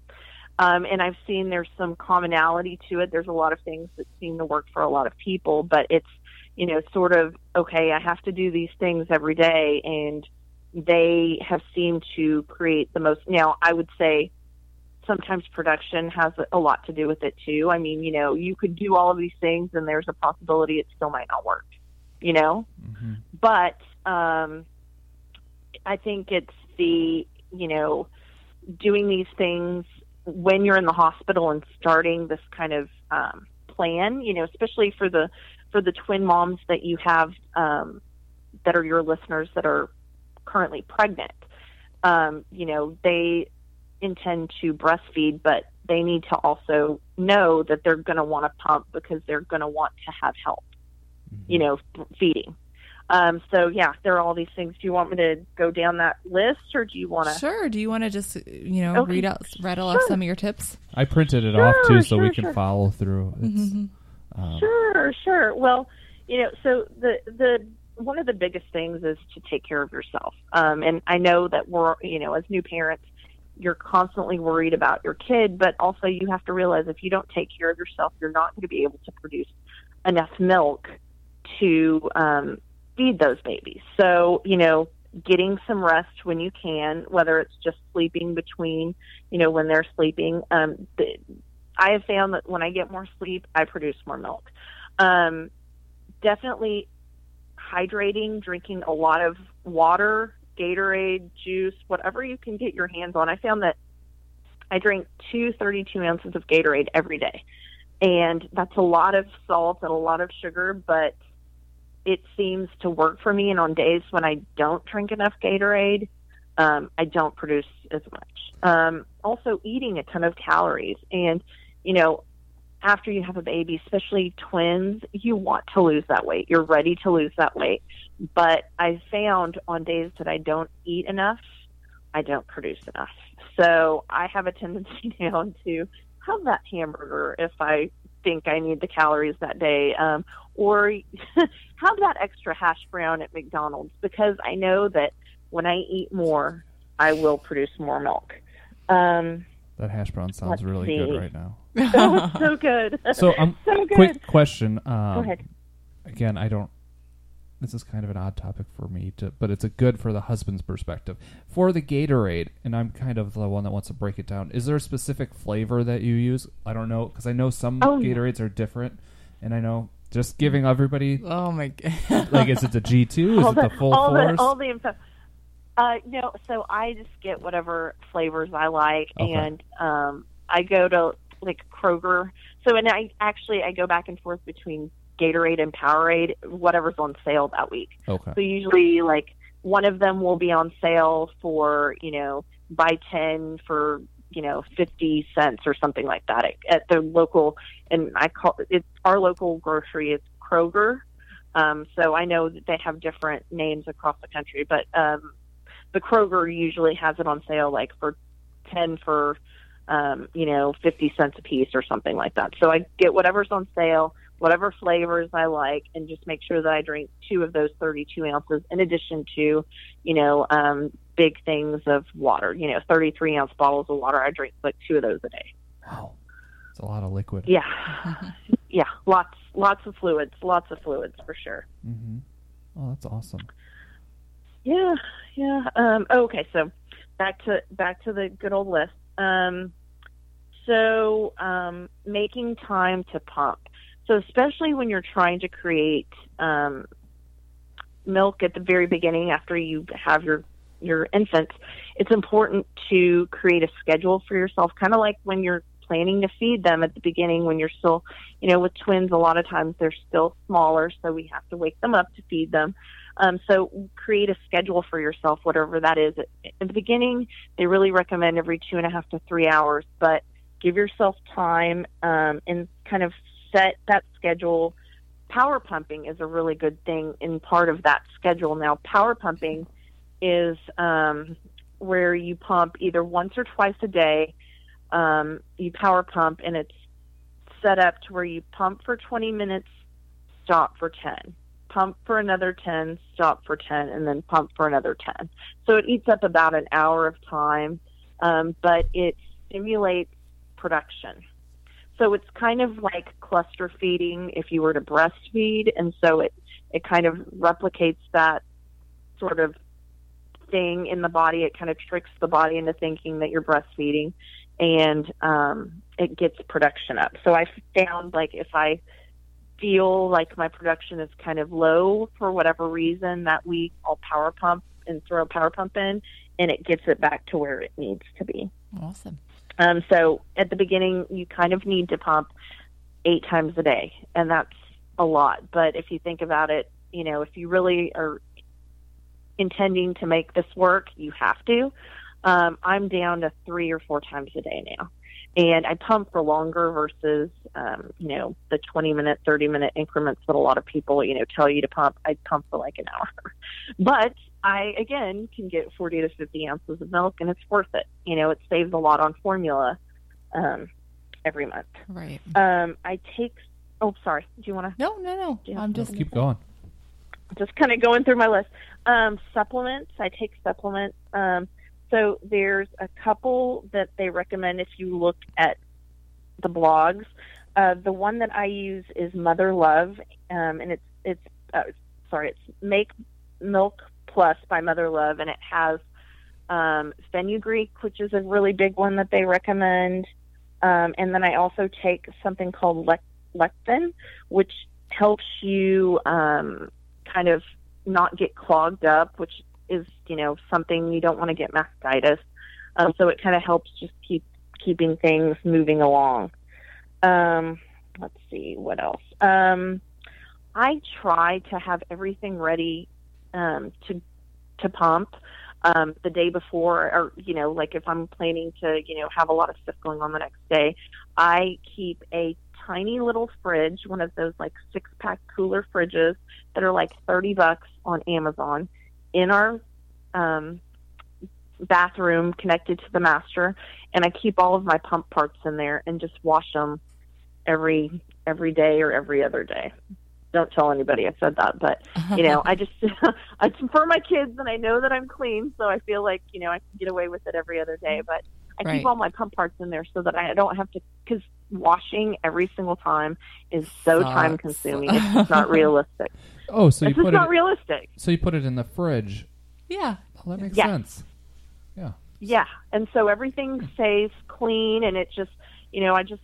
Um, and I've seen there's some commonality to it. There's a lot of things that seem to work for a lot of people, but it's, you know, sort of, okay, I have to do these things every day. And they have seemed to create the most. Now, I would say sometimes production has a lot to do with it too. I mean, you know, you could do all of these things and there's a possibility it still might not work, you know? But um, I think it's the you know doing these things when you're in the hospital and starting this kind of um, plan, you know, especially for the for the twin moms that you have um, that are your listeners that are currently pregnant. Um, you know, they intend to breastfeed, but they need to also know that they're going to want to pump because they're going to want to have help, you know, feeding. Um, so yeah, there are all these things. Do you want me to go down that list, or do you want to? Sure. Do you want to just you know Okay. read out rattle off some of your tips? I printed it Sure, off too, so sure, we can sure. follow through. It's, Mm-hmm. um, Sure, sure. Well, you know, so the the one of the biggest things is to take care of yourself. Um, and I know that we're, you know, as new parents, you're constantly worried about your kid, but also you have to realize if you don't take care of yourself, you're not going to be able to produce enough milk to um, feed those babies. So, you know, getting some rest when you can, whether it's just sleeping between, you know, when they're sleeping. Um, the, I have found that when I get more sleep, I produce more milk. Um, definitely hydrating, drinking a lot of water, Gatorade, juice, whatever you can get your hands on. I found that I drink two 32 ounces of Gatorade every day. And that's a lot of salt and a lot of sugar, but it seems to work for me. And on days when I don't drink enough Gatorade, um, I don't produce as much. Um, also, eating a ton of calories. And, you know, after you have a baby, especially twins, you want to lose that weight. You're ready to lose that weight. But I found on days that I don't eat enough, I don't produce enough. So I have a tendency now to have that hamburger if I think I need the calories that day, um, or have that extra hash brown at McDonald's because I know that when I eat more, I will produce more milk. Um, that hash brown sounds really see. good right now. so, so good. So, um, so good. quick question. Um, Go ahead. Again, I don't. This is kind of an odd topic for me to, but it's a good for the husband's perspective. For the Gatorade, and I'm kind of the one that wants to break it down. Is there a specific flavor that you use? I don't know because I know some Oh, no. Gatorades are different, and I know just giving everybody Oh my god. like is it the G two? Is all it the the, full all force? the all the info. Uh, no, so I just get whatever flavors I like, Okay. and um, I go to like Kroger. So, and I actually I go back and forth between Gatorade and Powerade, whatever's on sale that week. okay. So usually, like one of them will be on sale for you know buy ten for you know fifty cents or something like that at, at the local. And I call it's our local grocery. It's Kroger. Um, so I know that they have different names across the country, but um, the Kroger usually has it on sale like for ten for um, you know fifty cents a piece or something like that. So I get whatever's on sale whatever flavors I like, and just make sure that I drink two of those 32 ounces in addition to, you know, um, big things of water. You know, 33 ounce bottles of water. I drink like two of those a day. Wow, it's a lot of liquid. Yeah, yeah, lots, lots of fluids, lots of fluids for sure. Mm-hmm. Oh, that's awesome. Yeah, yeah. Um, okay, so back to back to the good old list. Um, so um, making time to pump. So especially when you're trying to create um, milk at the very beginning after you have your your infants, it's important to create a schedule for yourself, kind of like when you're planning to feed them at the beginning when you're still, you know, with twins, a lot of times they're still smaller, so we have to wake them up to feed them. Um, so create a schedule for yourself, whatever that is. At, the beginning, they really recommend every two and a half to three hours, but give yourself time um, and kind of set that schedule. Power pumping is a really good thing in part of that schedule. Now, power pumping is um, where you pump either once or twice a day. Um, you power pump, and it's set up to where you pump for 20 minutes, stop for 10 pump for another 10, stop for 10, and then pump for another 10. So it eats up about an hour of time, um, but it stimulates production. So it's kind of like cluster feeding if you were to breastfeed, and so it, it kind of replicates that sort of thing in the body. It kind of tricks the body into thinking that you're breastfeeding, and um, it gets production up. So I found like if I feel like my production is kind of low for whatever reason that week, I'll power pump and throw a power pump in. and it gets it back to where it needs to be. Awesome. Um, so at the beginning, you kind of need to pump eight times a day, and that's a lot. But if you think about it, you know, if you really are intending to make this work, you have to. Um, I'm down to three or four times a day now. And I pump for longer versus, um, you know, the 20 minute, 30 minute increments that a lot of people, you know, tell you to pump. I pump for like an hour. but I, again, can get 40 to 50 ounces of milk and it's worth it. You know, it saves a lot on formula um, every month. Right. Um, I take, oh, sorry. Do you want to? No, no, no. I'm just Keep going. just kind of going through my list. Um, supplements, I take supplements. Um, so there's a couple that they recommend if you look at the blogs. Uh, the one that I use is Mother Love, um, and it's it's uh, sorry, it's Make Milk Plus by Mother Love, and it has um, fenugreek, which is a really big one that they recommend. Um, and then I also take something called lec- lectin, which helps you um, kind of not get clogged up, which is you know something you don't want to get mastitis. Um, so it kind of helps just keep keeping things moving along. Um, let's see what else. Um, I try to have everything ready um, to to pump um, the day before, or you know, like if I'm planning to you know have a lot of stuff going on the next day, I keep a tiny little fridge, one of those like six pack cooler fridges that are like 30 bucks on Amazon in our um, bathroom connected to the master. And I keep all of my pump parts in there and just wash them every, every day or every other day. Don't tell anybody I said that, but you know, I just, I for my kids and I know that I'm clean. So I feel like, you know, I can get away with it every other day, but I Right. keep all my pump parts in there so that I don't have to, because washing every single time is so Sucks. time consuming. It's just not realistic. Oh, so you it's just put not it. realistic. So you put it in the fridge. yeah. Oh, that makes Yeah. sense. Yeah. Yeah, and so everything stays clean, and it just, you know, I just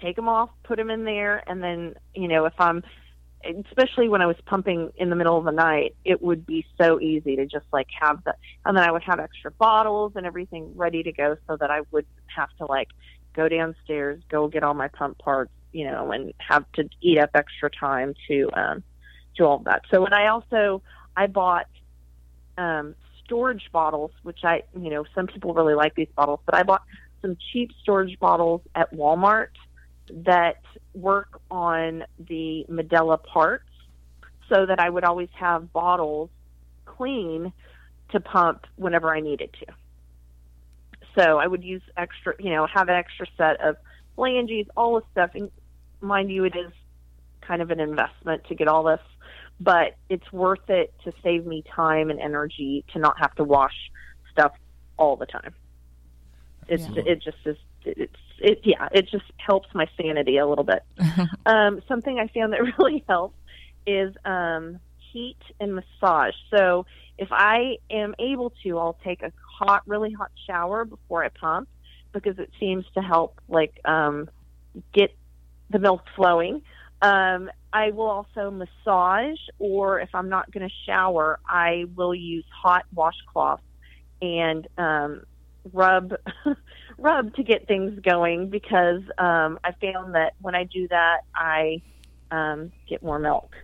take them off, put them in there, and then, you know, if I'm, especially when I was pumping in the middle of the night, it would be so easy to just like have the, and then I would have extra bottles and everything ready to go, so that I would have to like go downstairs, go get all my pump parts, you know, and have to eat up extra time to um, do all of that. So, and I also I bought um, storage bottles, which I, you know, some people really like these bottles, but I bought some cheap storage bottles at Walmart that work on the Medela parts so that I would always have bottles clean to pump whenever I needed to. So I would use extra, you know, have an extra set of phalanges, all this stuff. And mind you, it is kind of an investment to get all this but it's worth it to save me time and energy to not have to wash stuff all the time. It's Yeah. it just is it's it yeah it just helps my sanity a little bit. um, something I found that really helps is um, heat and massage. So if I am able to, I'll take a hot, really hot shower before I pump because it seems to help like um, get the milk flowing. Um, I will also massage, or if I'm not going to shower, I will use hot washcloths and um, rub rub to get things going because um, I found that when I do that, I um, get more milk.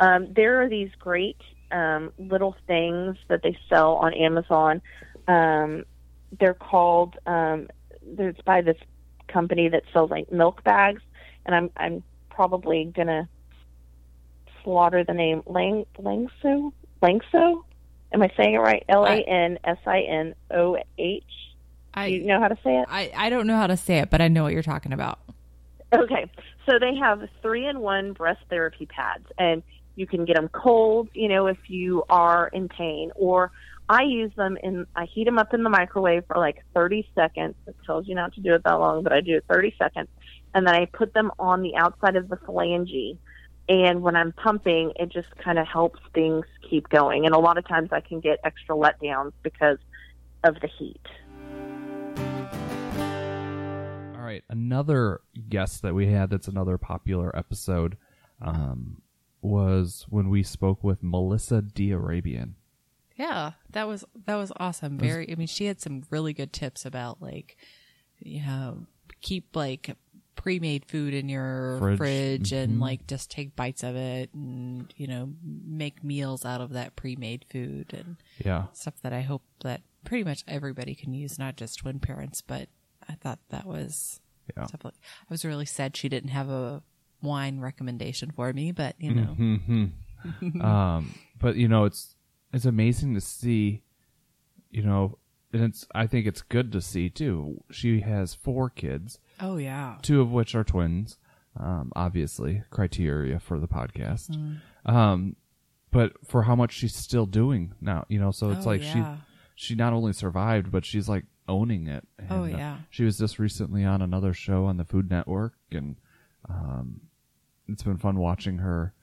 Um, there are these great um, little things that they sell on Amazon. Um, they're called. Um, it's by this company that sells like milk bags, and I'm I'm probably gonna slaughter the name Lang Langso Langso. Am I saying it right? L A N S I N O H. I, You know how to say it? I I don't know how to say it, but I know what you're talking about. Okay, so they have three in one breast therapy pads, and you can get them cold, you know, if you are in pain, or I use them in, I heat them up in the microwave for like 30 seconds. It tells you not to do it that long, but I do it 30 seconds. And then I put them on the outside of the phalange. And when I'm pumping, it just kind of helps things keep going. And a lot of times I can get extra letdowns because of the heat. All right, another guest that we had that's another popular episode um, was when we spoke with Melissa d'Arabian. Yeah, that was that was awesome. Very. I mean, she had some really good tips about like, you know, keep like pre-made food in your Fridge. fridge, and Mhm. like just take bites of it, and you know, make meals out of that pre-made food and Yeah. stuff that I hope that pretty much everybody can use, not just twin parents. But I thought that was Yeah. I was really sad she didn't have a wine recommendation for me, but you know, hmm um, but you know, it's it's amazing to see. You know, and it's I think it's good to see too. She has four kids, oh yeah, two of which are twins. Um, obviously, criteria for the podcast. Mm. Um, but for how much she's still doing now, you know, so it's Oh, like yeah. she she not only survived, but she's like owning it. And, Oh, uh, yeah. she was just recently on another show on the Food Network, and um, it's been fun watching her,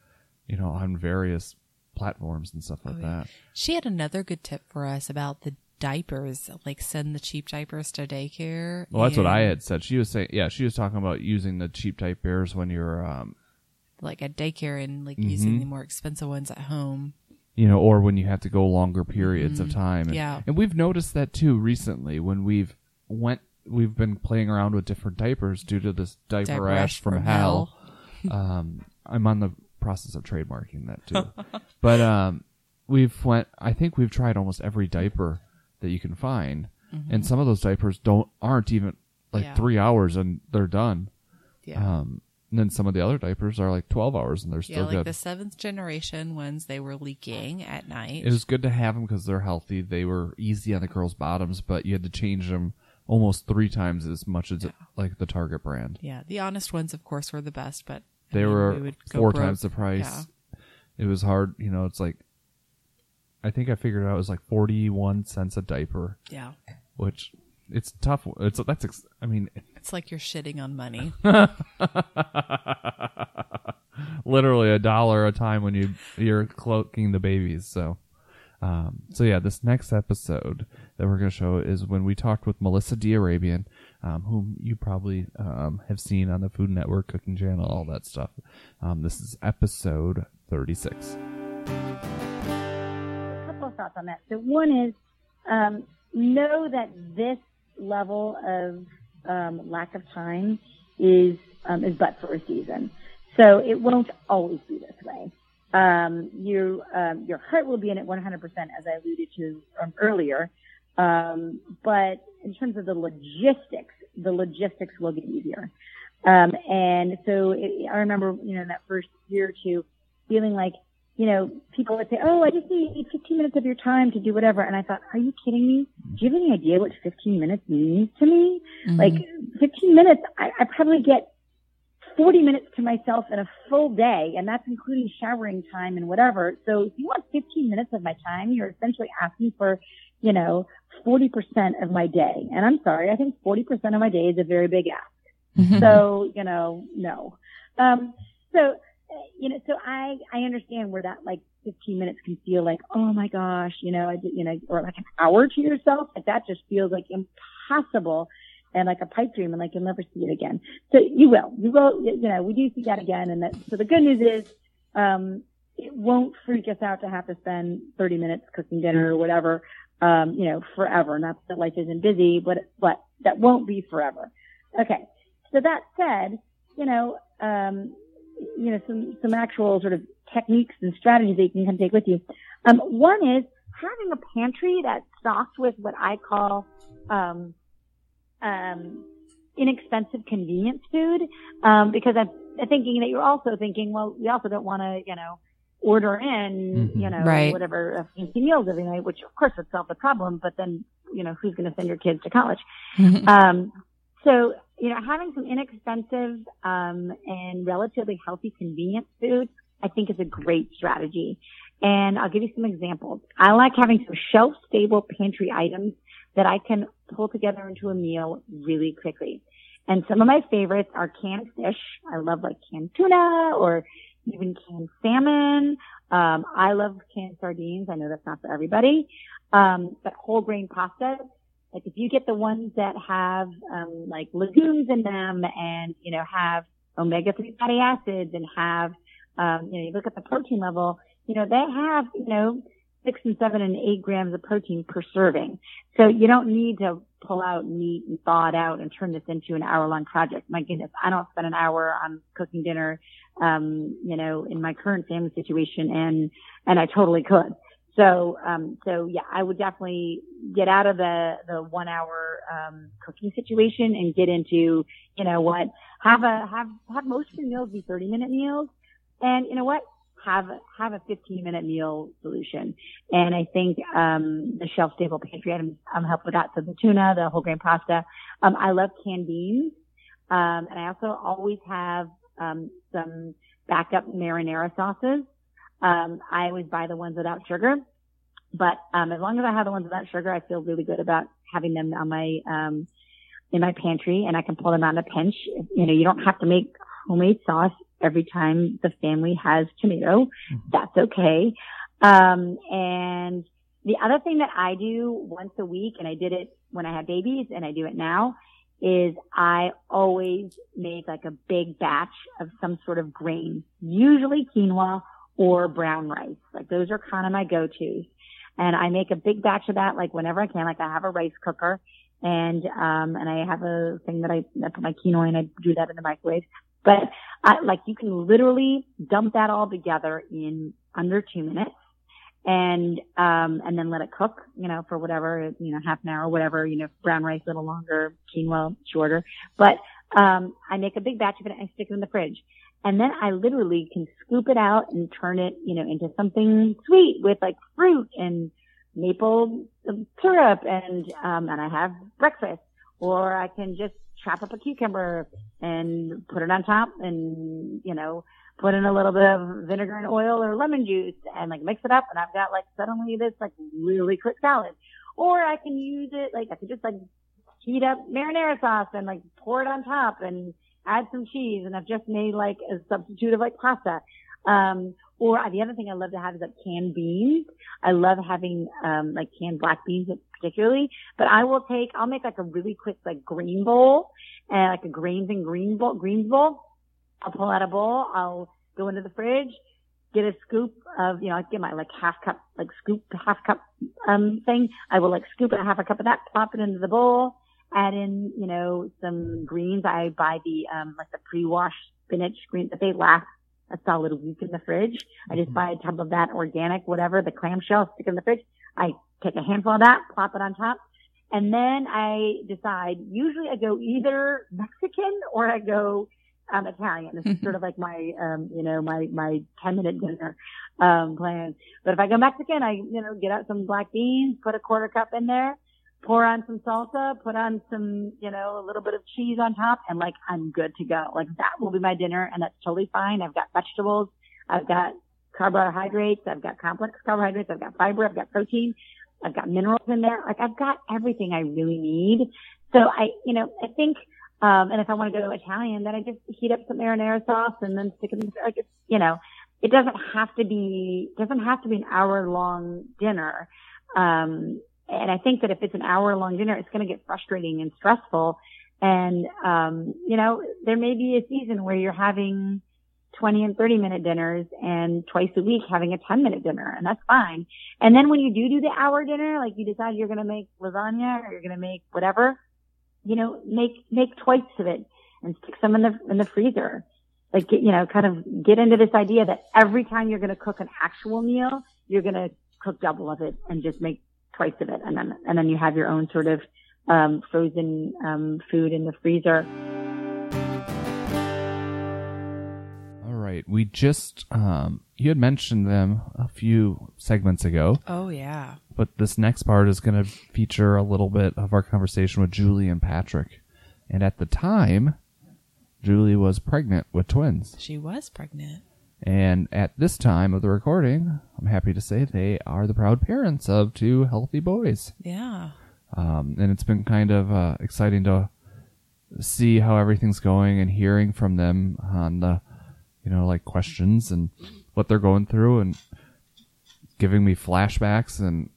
you know, on various platforms and stuff like Oh, yeah. that. She had another good tip for us about the diapers, like send the cheap diapers to daycare. Well, that's what I had said. She was saying, yeah, she was talking about using the cheap type bears when you're, um, Like at daycare and like Mm-hmm. using the more expensive ones at home. You know, or when you have to go longer periods of time. And, Mm-hmm. Yeah. and we've noticed that too recently when we've went, we've been playing around with different diapers due to this diaper, Diaper rash from, from hell. um, I'm on the process of trademarking that too, but um, we've went. I think we've tried almost every diaper that you can find, and some of those diapers don't aren't even like Mm-hmm. Yeah. three hours and they're done. Yeah. Um, and then some of the other diapers are like 12 hours and they're still yeah, like good. the seventh generation ones, they were leaking at night. It was good to have them because they're healthy. They were easy on the girls' bottoms, but you had to change them almost three times as much as like the Target brand. yeah, the honest ones, of course, were the best, but I They mean, were we four broke. times the price. Yeah. It was hard, you know. It's like I think I figured out it was like forty-one cents a diaper, Yeah. which it's tough. It's that's ex- I mean, It's like you're shitting on money. literally a dollar a time when you you're cloaking the babies. So, um, so yeah, this next episode that we're going to show is when we talked with Melissa d'Arabian, um, whom you probably um, have seen on the Food Network cooking channel, all that stuff. Um, this is episode thirty six. a couple of thoughts on that. So one is um, know that this level of um, lack of time is um, is but for a season. So it won't always be this way. Um, you, um, your heart will be in it 100%, as I alluded to um, earlier. Um, but in terms of the logistics, the logistics will get easier. Um, and so it, I remember, you know, in that first year or two, feeling like, you know, people would say, "Oh, I just need 15 minutes of your time to do whatever," and I thought, "Are you kidding me? Do you have any idea what 15 minutes means to me? Like 15 minutes, I, I probably get 40 minutes to myself in a full day, and that's including showering time and whatever. So if you want 15 minutes of my time, you're essentially asking for, you know, 40% of my day. And I'm sorry, I think 40% of my day is a very big ask. so, you know, no. Um, so, you know, so I, I understand where that like 15 minutes can feel like, oh my gosh, you know, I did, you know, or like an hour to yourself. Like that just feels like impossible and like a pipe dream and like you'll never see it again. So you will, you will, you know, we do see that again. And that, so the good news is, um, it won't freak us out to have to spend 30 minutes cooking dinner or whatever, um, you know, forever. Not that life isn't busy, but, but that won't be forever. Okay. So that said, you know, um, you know, some, some actual sort of techniques and strategies that you can kind of take with you. Um, one is having a pantry that's stocked with what I call, um, um, inexpensive convenience food, um, because I'm, I'm thinking that you're also thinking, well, we also don't want to, you know, order in, Mhm. you know, Right. whatever uh, fancy meals every night, which of course would solve the problem, but then, you know, who's going to send your kids to college? Um, so, you know, having some inexpensive, um, and relatively healthy convenience food, I think is a great strategy. And I'll give you some examples. I like having some shelf stable pantry items that I can pull together into a meal really quickly. And some of my favorites are canned fish. I love like canned tuna or even canned salmon. Um, I love canned sardines. I know that's not for everybody. Um, but whole grain pasta, like if you get the ones that have, um, like legumes in them and, you know, have omega-3 fatty acids and have, um, you know, you look at the protein level, you know, they have, you know, six and seven and eight grams of protein per serving. So you don't need to pull out meat and thaw it out and turn this into an hour long project. My goodness, I don't spend an hour on cooking dinner, um, you know, in my current family situation and, and I totally could. So, um, so yeah, I would definitely get out of the, the one hour, um, cooking situation and get into, you know what, have a, have, have most of your meals be 30 minute meals. And you know what? Have, have a 15 minute meal solution. And I think, um, the shelf stable pantry items, um, help with that. So the tuna, the whole grain pasta. Um, I love canned beans. Um, and I also always have, um, some backup marinara sauces. Um, I always buy the ones without sugar, but um, as long as I have the ones without sugar, I feel really good about having them on my um, in my pantry, and I can pull them out in a pinch. You know, you don't have to make homemade sauce every time the family has tomato. That's okay. Um, and the other thing that I do once a week, and I did it when I had babies, and I do it now, is I always make like a big batch of some sort of grain, usually quinoa or brown rice. Like those are kind of my go-tos. And I make a big batch of that like whenever I can. Like I have a rice cooker and, um, and I have a thing that I, I put my quinoa in. I do that in the microwave. But I, like you can literally dump that all together in under two minutes and, um, and then let it cook, you know, for whatever, you know, half an hour, or whatever, you know, brown rice a little longer, quinoa shorter. But, um, I make a big batch of it and I stick it in the fridge. And then I literally can scoop it out and turn it, you know, into something sweet with like fruit and maple syrup and, um, and I have breakfast or I can just chop up a cucumber and put it on top and, you know, put in a little bit of vinegar and oil or lemon juice and like mix it up and I've got like suddenly this like really quick salad. Or I can use it, like I could just like heat up marinara sauce and like pour it on top and add some cheese and I've just made like a substitute of like pasta. Um, or the other thing I love to have is like canned beans. I love having, um, like canned black beans particularly, but I will take, I'll make like a really quick like green bowl and like a grains and green bowl, greens bowl. I'll pull out a bowl. I'll go into the fridge, get a scoop of, you know, I get my like half cup, like scoop, half cup, um, thing. I will like scoop a half a cup of that, plop it into the bowl, add in, you know, some greens. I buy the, um, like the pre-washed spinach greens that they last a solid week in the fridge. I just buy a tub of that organic, whatever, the clamshell, stick in the fridge. I take a handful of that, plop it on top. And then I decide, usually I go either Mexican or I go, um, Italian. This is sort of like my, um, you know, my, my 10 minute dinner, um, plan. But if I go Mexican, I, you know, get out some black beans, put a quarter cup in there, pour on some salsa, put on some, you know, a little bit of cheese on top and like I'm good to go. Like that will be my dinner and that's totally fine. I've got vegetables. I've got carbohydrates. I've got complex carbohydrates. I've got fiber. I've got protein. I've got minerals in there. Like I've got everything I really need. So I, you know, I think, um, and if I want to go Italian, then I just heat up some marinara sauce and then stick it in, like it's, you know, it doesn't have to be, doesn't have to be an hour long dinner. Um, and I think that if it's an hour long dinner, it's going to get frustrating and stressful. And, um, you know, there may be a season where you're having 20 and 30 minute dinners and twice a week having a 10 minute dinner and that's fine. And then when you do do the hour dinner, like you decide you're going to make lasagna or you're going to make whatever, you know, make, make twice of it and stick some in the, in the freezer. Like, get, you know, kind of get into this idea that every time you're going to cook an actual meal, you're going to cook double of it and just make twice of it. And then, and then you have your own sort of, um, frozen, um, food in the freezer. All right. We just, um, you had mentioned them a few segments ago, Oh yeah. but this next part is going to feature a little bit of our conversation with Julie and Patrick. And at the time, Julie was pregnant with twins. She was pregnant. And at this time of the recording, I'm happy to say they are the proud parents of two healthy boys. Yeah. Um, and it's been kind of uh, exciting to see how everything's going and hearing from them on the, you know, like questions and what they're going through and giving me flashbacks and,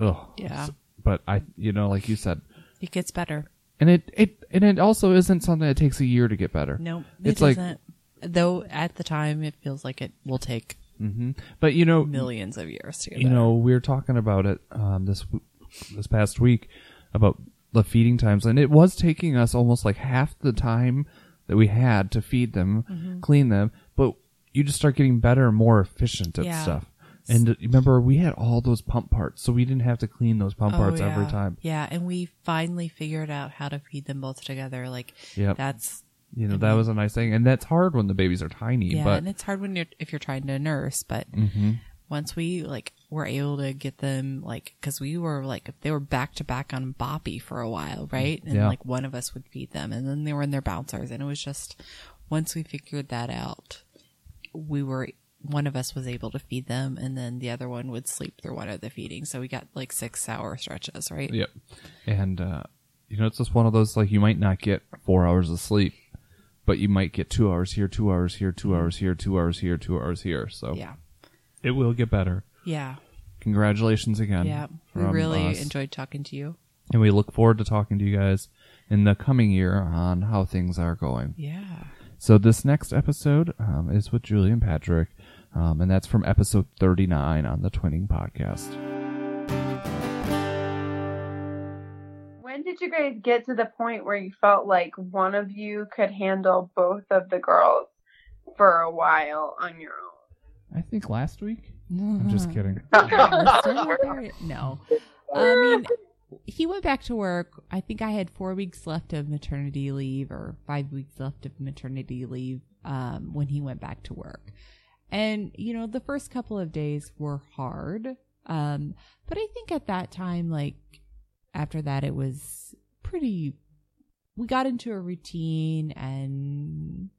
oh, Yeah. But I, you know, like you said, It gets better. and it, it, and it also isn't something that takes a year to get better. No, it It's like- doesn't. Though at the time it feels like it will take hmm But you know, millions of years together. you know, we were talking about it um, this this past week about the feeding times, and it was taking us almost like half the time that we had to feed them, Mm-hmm. clean them. But you just start getting better and more efficient at Yeah. stuff. And uh, remember, we had all those pump parts, so we didn't have to clean those pump Oh, parts yeah. every time. Yeah, and we finally figured out how to feed them both together. Like Yep. that's You know, that was a nice thing, and that's hard when the babies are tiny. yeah, but and it's hard when you're if you're trying to nurse, but Mhm. once we like were able to get them like because we were like they were back to back on boppy for a while, right? And Yeah. like one of us would feed them, and then they were in their bouncers, and it was just once we figured that out, we were one of us was able to feed them, and then the other one would sleep through one of the feedings. So we got like six hour stretches, right? Yep. And uh, you know, it's just one of those like you might not get four hours of sleep, but you might get two hours here, two hours here, two hours here, two hours here, two hours here. So Yeah, it will get better. yeah, Congratulations again. yeah. We really us. enjoyed talking to you. and we look forward to talking to you guys in the coming year on how things are going. Yeah. So this next episode um, is with Julie and Patrick, um, and that's from episode 39 on the Twinning Podcast. Did you guys get to the point where you felt like one of you could handle both of the girls for a while on your own? I think last week. I'm just kidding. We're still not there yet. No. I mean, he went back to work. I think I had four weeks left of maternity leave or five weeks left of maternity leave um, when he went back to work. And, you know, the first couple of days were hard. Um, but I think at that time, like, after that, it was pretty. We got into a routine and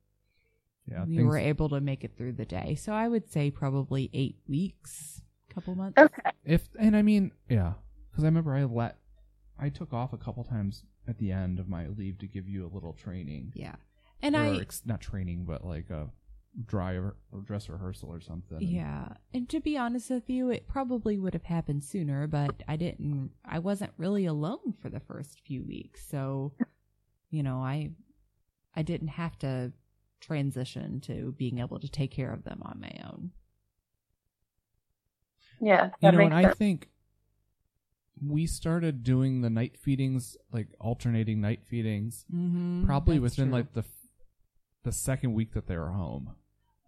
Yeah, we things- were able to make it through the day. So I would say probably eight weeks, couple months. Okay. If and I mean, yeah, because I remember I let I took off a couple times at the end of my leave to give you a little training. Yeah. And or I ex- not training, but like a driver or dress rehearsal or something. And- yeah. And to be honest with you, it probably would have happened sooner, but I didn't I wasn't really alone for the first few weeks. So, you know, I I didn't have to transition to being able to take care of them on my own. Yeah, you know, makes and I think we started doing the night feedings, like alternating night feedings, Mm-hmm. probably within like the the second week that they were home.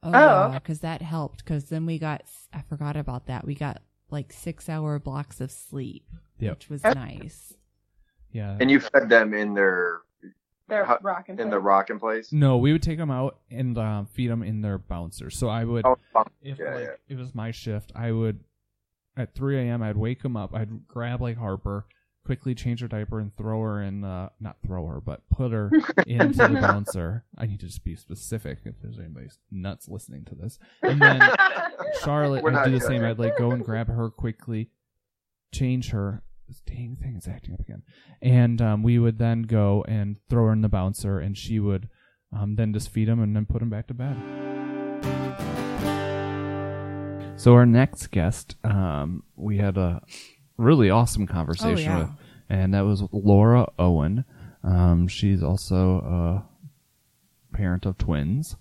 Oh, Oh, yeah, because that helped. Because then we got, I forgot about that. We got like six hour blocks of sleep, Yep. which was nice. Yeah. And you fed them in their They're how- rocking in the rocking place. no, we would take them out and um, feed them in their bouncers. So I would, Oh, if yeah, like yeah. it was my shift, I would at 3 a.m. I'd wake them up. I'd grab like Harper, quickly change her diaper and throw her in. Uh, not throw her, but put her into the bouncer. I need to just be specific if there's anybody nuts listening to this. And then Charlotte, I'd do the judging. same. I'd like go and grab her quickly, change her. This dang thing is acting up again. And um, we would then go and throw her in the bouncer, and she would um, then just feed him and then put him back to bed. So our next guest, um, we had a really awesome conversation Oh, yeah. with, and that was Laura Owen. Um, she's also a parent of twins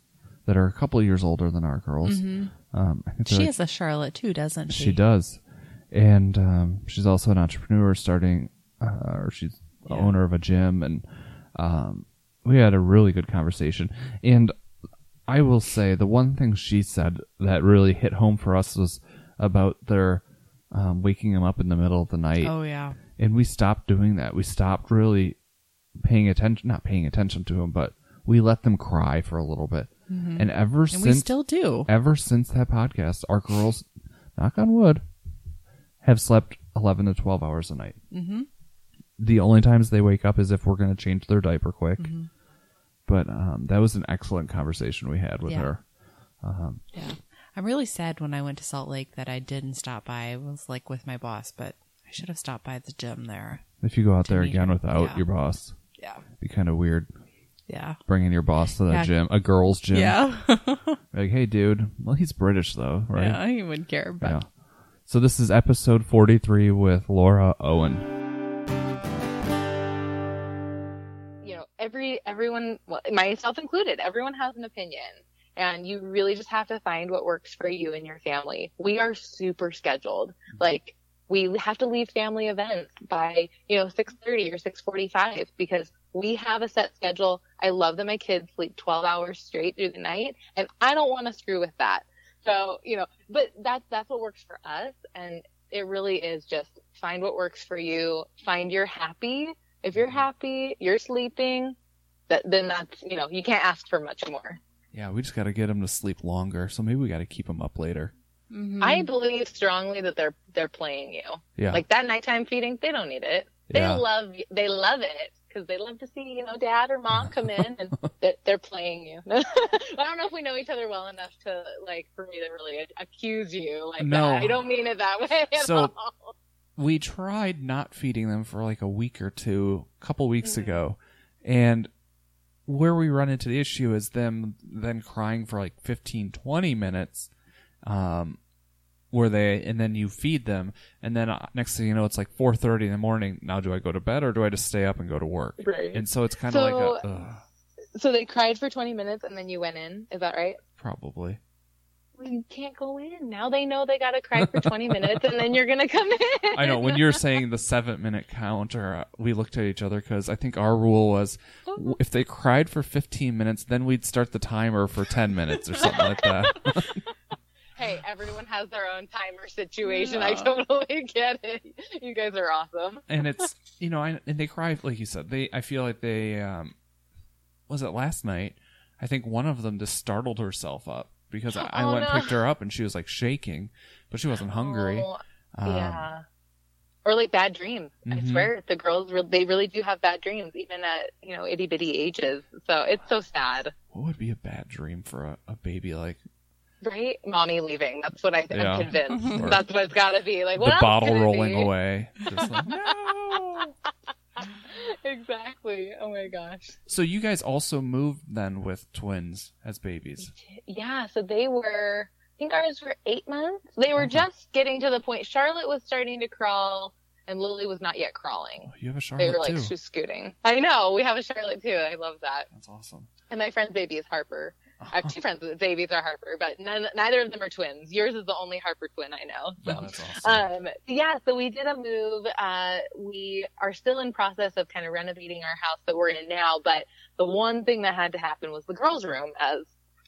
that are a couple of years older than our girls. Um, I think they're Mm-hmm. She like- has a Charlotte too, doesn't she? she does, and um, she's also an entrepreneur, starting, uh, or she's the Yeah. owner of a gym, and um, we had a really good conversation. And I will say the one thing she said that really hit home for us was about their um, waking them up in the middle of the night, Oh yeah. and we stopped doing that. We stopped really paying attention, not paying attention to them, but we let them cry for a little bit. And ever Mm-hmm. And we since still do. ever since that podcast, our girls, knock on wood, have slept 11 to 12 hours a night. Mm-hmm. The only times they wake up is if we're going to change their diaper quick. Mm-hmm. But um, that was an excellent conversation we had with Yeah. her. Um, Yeah. I'm really sad when I went to Salt Lake that I didn't stop by. I was like with my boss, but I should have stopped by the gym there. if you go out there again her. without Yeah. your boss, Yeah. it'd be kind of weird Yeah. bringing your boss to the Yeah. gym, a girl's gym. Yeah. Like, hey, dude. Well, he's British though, right? Yeah, he wouldn't care, but Yeah. So this is episode 43 with Laura Owen. you know every everyone well, myself included everyone has an opinion and you really just have to find what works for you and your family. We are super scheduled. Mm-hmm. Like we have to leave family events by, you know, 6:30 or 6:45 because we have a set schedule. I love that my kids sleep 12 hours straight through the night and I don't want to screw with that. So, you know, but that's that's what works for us and it really is just find what works for you, find you're happy. If you're mm-hmm. happy, you're sleeping, that then that's, you know, you can't ask for much more. Yeah, we just got to get them to sleep longer. So maybe we got to keep them up later. Mm-hmm. I believe strongly that they're they're playing you. Yeah. Like that nighttime feeding, they don't need it. They Yeah. love they love it because they love to see you know dad or mom come in and they're, they're playing you. I don't know if we know each other well enough to like for me to really accuse you like No. that. I don't mean it that way at So- all. we tried not feeding them for like a week or two a couple weeks Mm-hmm. ago and where we run into the issue is them then crying for like 15 20 minutes um where they and then you feed them and then uh, next thing you know it's like 4:30 in the morning now do I go to bed or do I just stay up and go to work Right. and so it's kind of So- like a So they cried for 20 minutes and then you went in. Is that right? probably you can't go in. Now they know they got to cry for 20 minutes and then you're going to come in. I know when you're saying the seven minute counter, uh, we looked at each other because I think our rule was if they cried for 15 minutes, then we'd start the timer for 10 minutes or something like that. hey, everyone has their own timer situation. I totally get it. You guys are awesome. and it's you know, I, and they cry like you said. They I feel like they um, was it last night? I think one of them just startled herself up because I, I Oh, went and no. picked her up and she was like shaking, but she wasn't hungry. Oh, Um, yeah. Or like bad dreams. I Mhm. swear, the girls re- they really do have bad dreams, even at you know itty bitty ages. So it's so sad, What would be a bad dream for a, a baby like right? Mommy leaving. That's what I, Yeah. I'm convinced. Or That's what it's got to be. Like what the bottle rolling be? away? Just like, no. exactly. Oh my gosh. So you guys also moved then with twins as babies. Yeah, so they were, I think ours were eight months. They were uh-huh. just getting to the point. Charlotte was starting to crawl, and Lily was not yet crawling. Oh, you have a Charlotte They were like too. she was scooting. I know we have a Charlotte too. I love that. That's awesome. And my friend's baby is Harper. I have two friends with babies are Harper, but none, neither of them are twins. Yours is the only Harper twin I know. So. Oh, awesome. Um, yeah, so we did a move. Uh, we are still in process of kind of renovating our house that we're in now, but the one thing that had to happen was the girls' room, as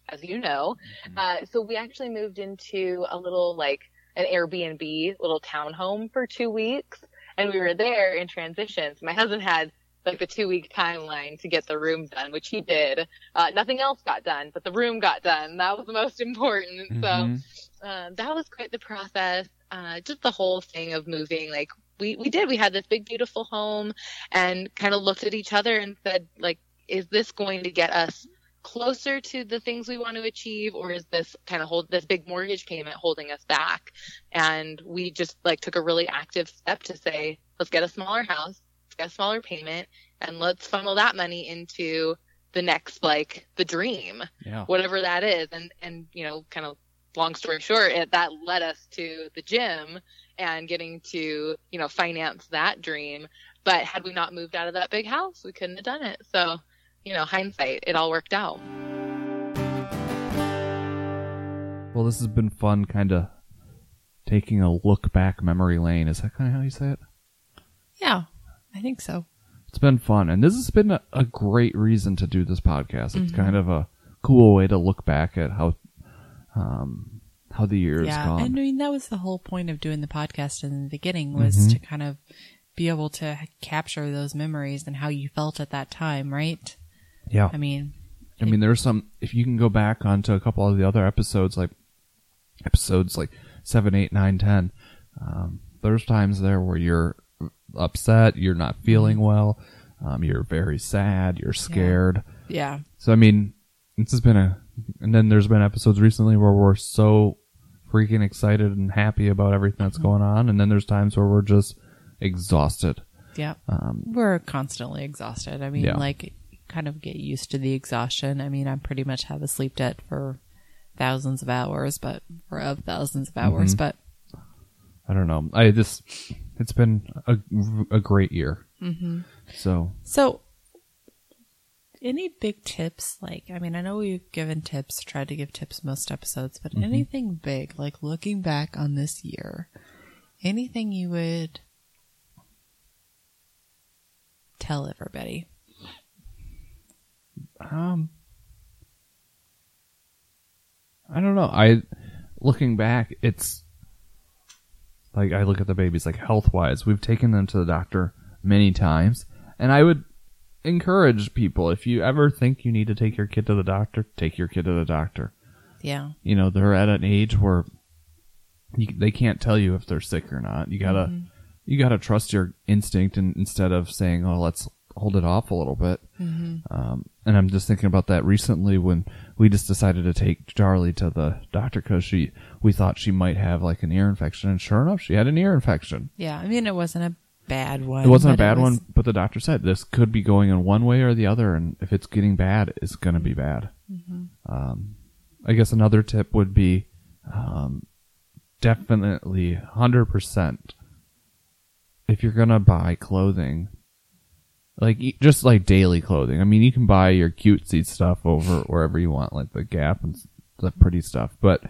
as you know. Uh, so we actually moved into a little like an Airbnb little townhome for two weeks, and we were there in transition. So my husband had like the two week timeline to get the room done, which he did. Uh, nothing else got done, but the room got done. That was the most important. So Mhm. um, that was quite the process. Uh, just the whole thing of moving, like we, we did, we had this big, beautiful home and kind of looked at each other and said, like, is this going to get us closer to the things we want to achieve or is this kind of hold this big mortgage payment holding us back? And we just like took a really active step to say, let's get a smaller house, get a smaller payment and let's funnel that money into the next, like the dream Yeah. whatever that is and and you know kind of long story short it, that led us to the gym and getting to you know finance that dream but had we not moved out of that big house we couldn't have done it so you know hindsight it all worked out Well, this has been fun, kind of taking a look back memory lane. Is that kind of how you say it? Yeah, I think so. It's been fun, and this has been a, a great reason to do this podcast. It's Mhm. kind of a cool way to look back at how, um, how the year has gone. and I mean that was the whole point of doing the podcast in the beginning was Mhm. to kind of be able to capture those memories and how you felt at that time, right? Yeah. I mean, I mean, there's some. If you can go back onto a couple of the other episodes, like episodes like seven, eight, nine, ten, um, there's times there where you're upset, you're not feeling well, um, you're very sad, you're scared. Yeah. So I mean, this has been a, and then there's been episodes recently where we're so freaking excited and happy about everything that's going on, and then there's times where we're just exhausted. yeah. Um, We're constantly exhausted. I mean, Yeah. like kind of get used to the exhaustion. I mean, I pretty much have a sleep debt for thousands of hours, but for of thousands of hours, Mhm. but I don't know. I just, it's been a, a great year. Mhm. So So, any big tips? Like, I mean, I know we've given tips, tried to give tips most episodes, but Mhm. anything big, like looking back on this year, anything you would tell everybody? Um, I don't know. I looking back, it's like I look at the babies like health wise. We've taken them to the doctor many times, and I would encourage people if you ever think you need to take your kid to the doctor, take your kid to the doctor. Yeah. You know, they're at an age where you, they can't tell you if they're sick or not. You gotta Mhm. you gotta trust your instinct, and instead of saying, "Oh, let's hold it off a little bit." Mhm. Um, and I'm just thinking about that recently when we just decided to take Charlie to the doctor because she we thought she might have like an ear infection, and sure enough, she had an ear infection. Yeah. I mean, it wasn't a bad one. It wasn't a bad was- one, but the doctor said this could be going in one way or the other, and if it's getting bad, it's going to be bad. Mhm. Um, I guess another tip would be um, definitely 100% if you're going to buy clothing, like just like daily clothing. I mean, you can buy your cutesy stuff over wherever you want, like the Gap and the pretty stuff. But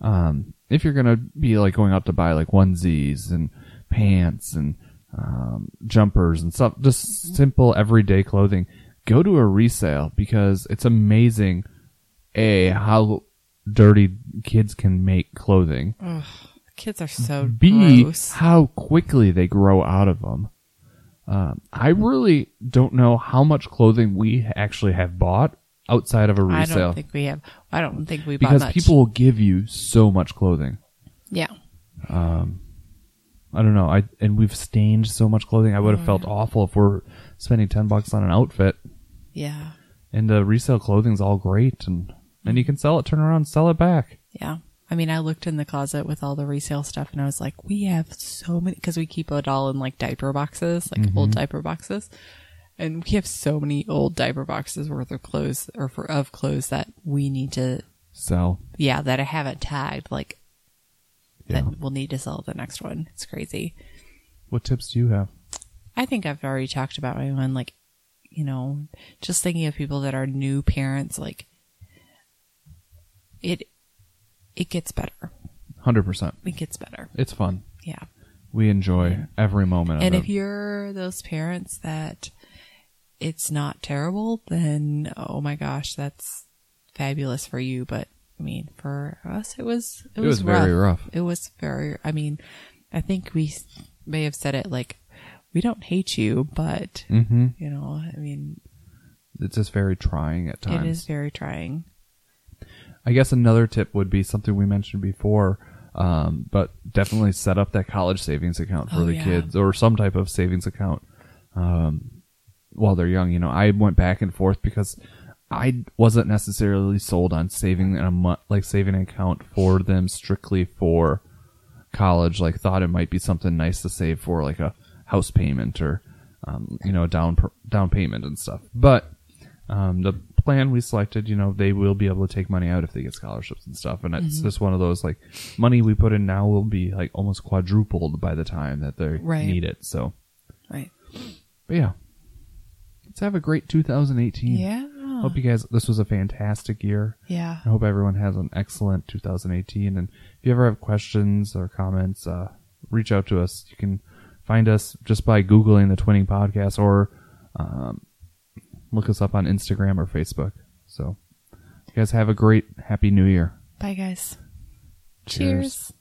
um, if you're gonna be like going out to buy like onesies and pants and um, jumpers and stuff, just simple everyday clothing, go to a resale because it's amazing. A how dirty kids can make clothing. Ugh, kids are so B, gross. how quickly they grow out of them. Um, I really don't know how much clothing we actually have bought outside of a resale. I don't think we have. I don't think we bought because much. people will give you so much clothing. Yeah. Um, I don't know. I and we've stained so much clothing. I would have Oh, felt awful if we're spending ten bucks on an outfit. Yeah. And the resale clothing's all great, and and you can sell it, turn around, sell it back. Yeah. I mean, I looked in the closet with all the resale stuff and I was like, we have so many, cause we keep it all in like diaper boxes, like old Mhm. diaper boxes. And we have so many old diaper boxes worth of clothes or for, of clothes that we need to Sell. Yeah. That I haven't tagged, like Yeah. that we'll need to sell the next one. It's crazy. What tips do you have? I think I've already talked about my one, like, you know, just thinking of people that are new parents, like it, it gets better. Hundred percent. It gets better. It's fun. Yeah. We enjoy every moment of it. And if it. you're those parents that it's not terrible, then oh my gosh, that's fabulous for you. But I mean, for us, it was it, It was very rough. It was very. I mean, I think we may have said it like we don't hate you, but Mhm. you know, I mean, It's just very trying at times. it is very trying. I guess another tip would be something we mentioned before, um, but definitely set up that college savings account for Oh, the yeah. kids or some type of savings account um, while they're young. You know, I went back and forth because I wasn't necessarily sold on saving a mo- like saving an account for them strictly for college. Like, thought it might be something nice to save for, like a house payment or um, you know down down payment and stuff. But um, the plan we selected, you know, they will be able to take money out if they get scholarships and stuff. And it's Mhm. just one of those like money we put in now will be like almost quadrupled by the time that they Right. need it. So, Right. but yeah, let's have a great 2018. Yeah. Hope you guys, this was a fantastic year. Yeah. I hope everyone has an excellent 2018. And if you ever have questions or comments, uh, reach out to us. You can find us just by Googling the Twinning Podcast or, um, look us up on Instagram or Facebook. So, you guys have a great, happy new year. Bye, guys. Cheers. Cheers.